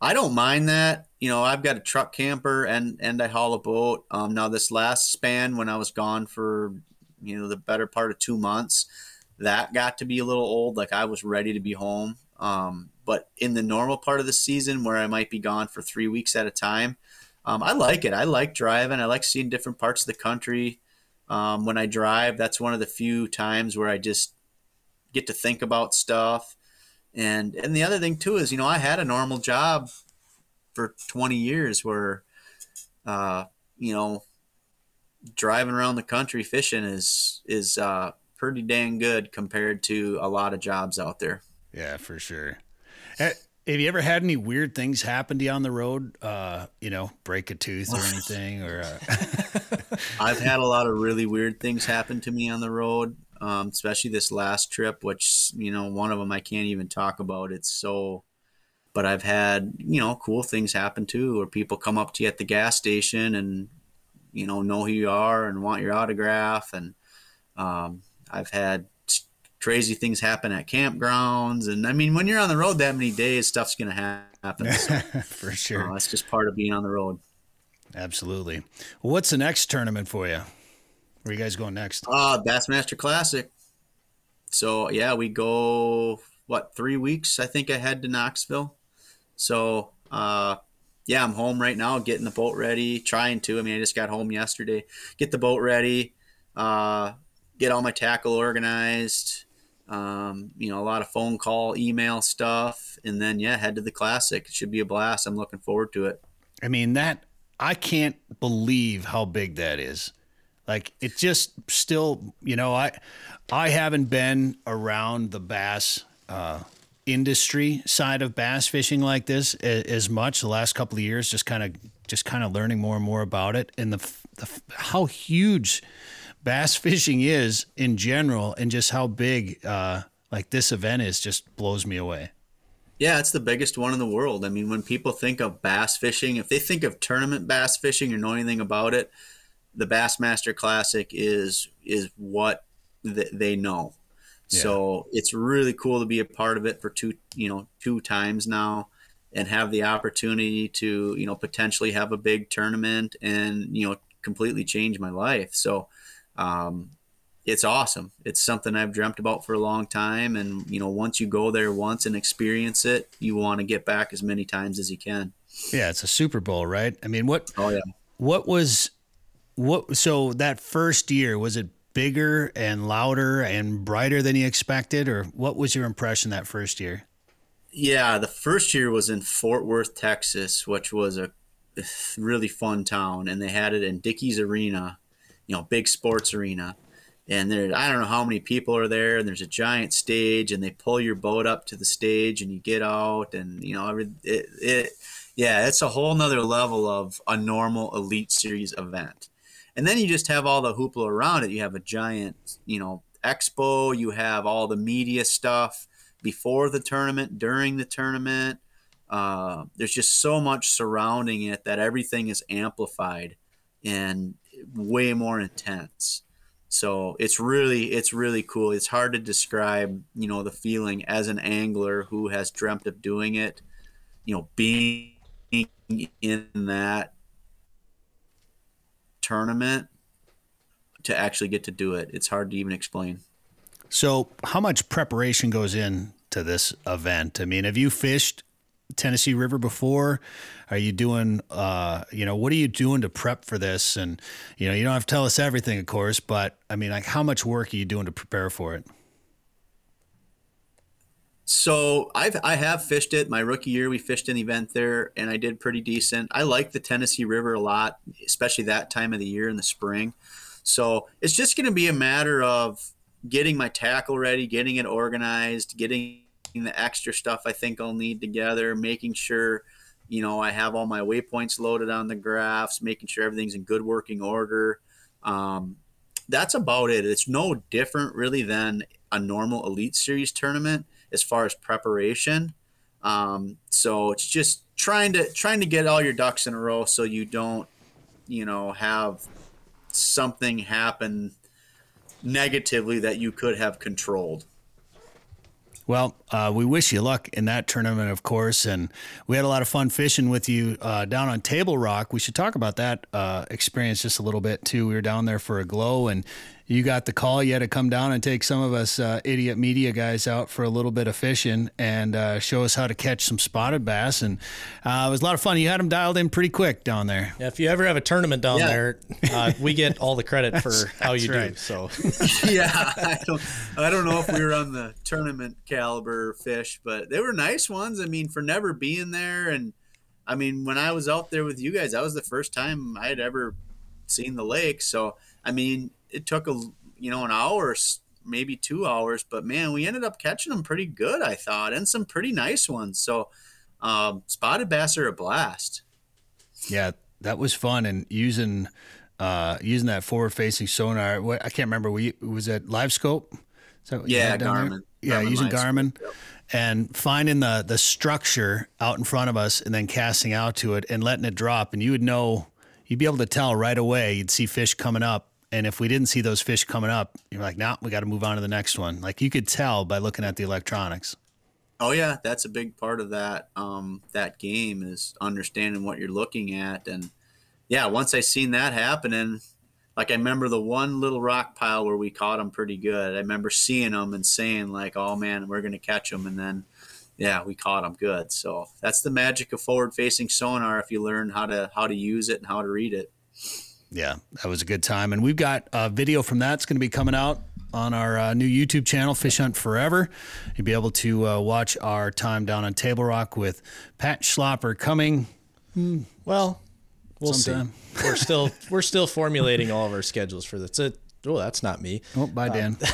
I don't mind that. You know, I've got a truck camper and and I haul a boat. Um, now this last span when I was gone for you know the better part of two months, that got to be a little old. Like I was ready to be home. Um, but in the normal part of the season where I might be gone for three weeks at a time, um, I like it. I like driving. I like seeing different parts of the country. Um, when I drive, that's one of the few times where I just get to think about stuff. And and the other thing too is, you know, I had a normal job for 20 years where, uh, you know, driving around the country fishing is is uh, pretty dang good compared to a lot of jobs out there. Yeah, for sure. Eh, Have you ever had any weird things happen to you on the road? Uh, you know, break a tooth or anything, or uh... I've had a lot of really weird things happen to me on the road, um, especially this last trip, which you know, one of them I can't even talk about. It's so, but I've had you know cool things happen too, where people come up to you at the gas station and you know know who you are and want your autograph, and um, I've had crazy things happen at campgrounds. And I mean, when you're on the road that many days, stuff's going to happen. So, For sure. Uh, that's just part of being on the road. Absolutely. What's the next tournament for you? Where are you guys going next? Uh, Bassmaster Classic. So, yeah, we go, what, three weeks, I think, ahead to Knoxville. So, uh, yeah, I'm home right now, getting the boat ready, trying to. I mean, I just got home yesterday. Get the boat ready, uh, get all my tackle organized, um, you know, a lot of phone call, email stuff, and then yeah, head to the classic. It should be a blast. I'm looking forward to it. I mean, that I can't believe how big that is. Like it just still, you know, I I haven't been around the bass uh, industry side of bass fishing like this as much the last couple of years. Just kind of just kind of learning more and more about it and the, the how huge bass fishing is in general and just how big uh, like this event is just blows me away. Yeah, it's the biggest one in the world. I mean, when people think of bass fishing, if they think of tournament bass fishing or know anything about it, the Bassmaster Classic is is what th- they know. Yeah. So it's really cool to be a part of it for two, you know, two times now, and have the opportunity to, you know, potentially have a big tournament and you know completely change my life. So um, it's awesome. It's something I've dreamt about for a long time. And, you know, once you go there once and experience it, you want to get back as many times as you can. Yeah, it's a Super Bowl, right? I mean, what, oh, yeah. What was, what, so that first year, was it bigger and louder and brighter than you expected? Or what was your impression that first year? Yeah, the first year was in Fort Worth, Texas, which was a really fun town. And they had it in Dickies Arena you know big sports arena and there i don't know how many people are there and there's a giant stage and they pull your boat up to the stage and you get out and you know every it, it yeah it's a whole nother level of a normal elite series event and then you just have all the hoopla around it you have a giant you know expo you have all the media stuff before the tournament during the tournament uh, there's just so much surrounding it that everything is amplified and way more intense. So it's really it's really cool. It's hard to describe, you know, the feeling as an angler who has dreamt of doing it, you know, being in that tournament to actually get to do it. It's hard to even explain. So, how much preparation goes in to this event? I mean, have you fished Tennessee River before? Are you doing, uh, you know, what are you doing to prep for this? And, you know, you don't have to tell us everything, of course, but I mean, like, how much work are you doing to prepare for it? So I've I have fished it. My rookie year, we fished an event there, and I did pretty decent. I like the Tennessee River a lot, especially that time of the year in the spring. So it's just going to be a matter of getting my tackle ready, getting it organized, getting the extra stuff I think I'll need together, making sure, you know, I have all my waypoints loaded on the graphs, making sure everything's in good working order. Um, that's about it. It's no different really than a normal Elite Series tournament as far as preparation. Um, so it's just trying to trying to get all your ducks in a row so you don't, you know, have something happen negatively that you could have controlled. Well, uh, we wish you luck in that tournament, of course. And we had a lot of fun fishing with you uh, down on Table Rock. We should talk about that uh, experience just a little bit, too. We were down there for a glow, and you got the call. You had to come down and take some of us uh, idiot media guys out for a little bit of fishing and uh, show us how to catch some spotted bass. And uh, it was a lot of fun. You had them dialed in pretty quick down there. Yeah, if you ever have a tournament down yeah. there, uh, we get all the credit for how you right. do. So yeah, I don't, I don't know if we were on the tournament caliber fish, but they were nice ones. I mean, for never being there and. I mean, when I was out there with you guys, that was the first time I had ever seen the lake. So, I mean, it took a you know an hour, maybe two hours, but man, we ended up catching them pretty good, I thought, and some pretty nice ones. So um, spotted bass are a blast. Yeah, that was fun and using uh, using that forward facing sonar. I can't remember. We was it LiveScope? yeah, Garmin. Yeah, Garmin using Garmin. Yep. And finding the the structure out in front of us, and then casting out to it and letting it drop, and you would know, you'd be able to tell right away. You'd see fish coming up, and if we didn't see those fish coming up, you're like, "Now nah, we got to move on to the next one." Like you could tell by looking at the electronics. Oh yeah, that's a big part of that um, that game is understanding what you're looking at, and yeah, once I seen that happening, like I remember the one little rock pile where we caught them pretty good. I remember seeing them and saying like, "Oh man, we're gonna catch them," and then yeah, we caught them good. So that's the magic of forward-facing sonar if you learn how to how to use it and how to read it. Yeah, that was a good time, and we've got a video from that's going to be coming out on our uh, new YouTube channel, Fish Hunt Forever. You'll be able to uh, watch our time down on Table Rock with Pat Schlapper coming. Hmm, well, we'll sometime. see. We're still we're still formulating all of our schedules for this. It, oh, that's not me. Oh, bye, Dan.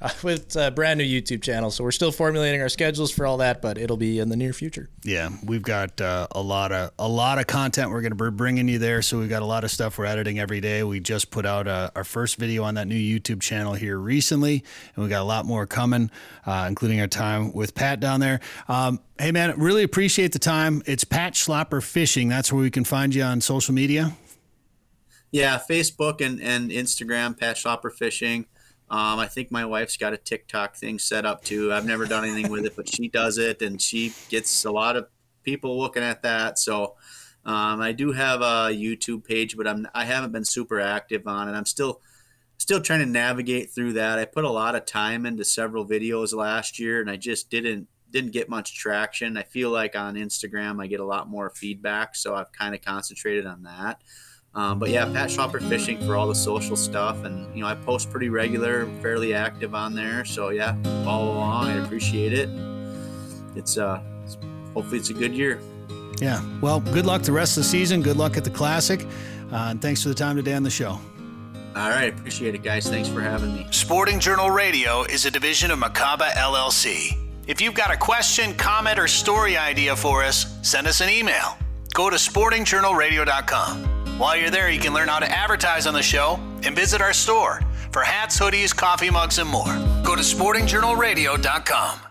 Uh, with a brand new YouTube channel, so we're still formulating our schedules for all that, but it'll be in the near future. Yeah, we've got uh, a lot of a lot of content we're going to be bringing you there. So we've got a lot of stuff we're editing every day. We just put out uh, our first video on that new YouTube channel here recently, and we got a lot more coming, uh, including our time with Pat down there. Um, hey man, really appreciate the time. It's Pat Schlapper Fishing. That's where we can find you on social media. Yeah, Facebook and, and Instagram, Pat Schlapper Fishing. Um, I think my wife's got a TikTok thing set up too. I've never done anything with it, but she does it, and she gets a lot of people looking at that. So um, I do have a YouTube page, but I'm I haven't been super active on it. I'm still still trying to navigate through that. I put a lot of time into several videos last year, and I just didn't didn't get much traction. I feel like on Instagram I get a lot more feedback, so I've kind of concentrated on that. Um, but yeah, Pat Schlapper Fishing for all the social stuff, and you know I post pretty regular, fairly active on there. So yeah, follow along. I appreciate it. It's uh, it's, hopefully it's a good year. Yeah. Well, good luck the rest of the season. Good luck at the Classic, uh, and thanks for the time today on the show. All right, appreciate it, guys. Thanks for having me. Sporting Journal Radio is a division of Macaba LLC. If you've got a question, comment, or story idea for us, send us an email. Go to sportingjournalradio.com. While you're there, you can learn how to advertise on the show and visit our store for hats, hoodies, coffee mugs, and more. Go to sportingjournalradio.com.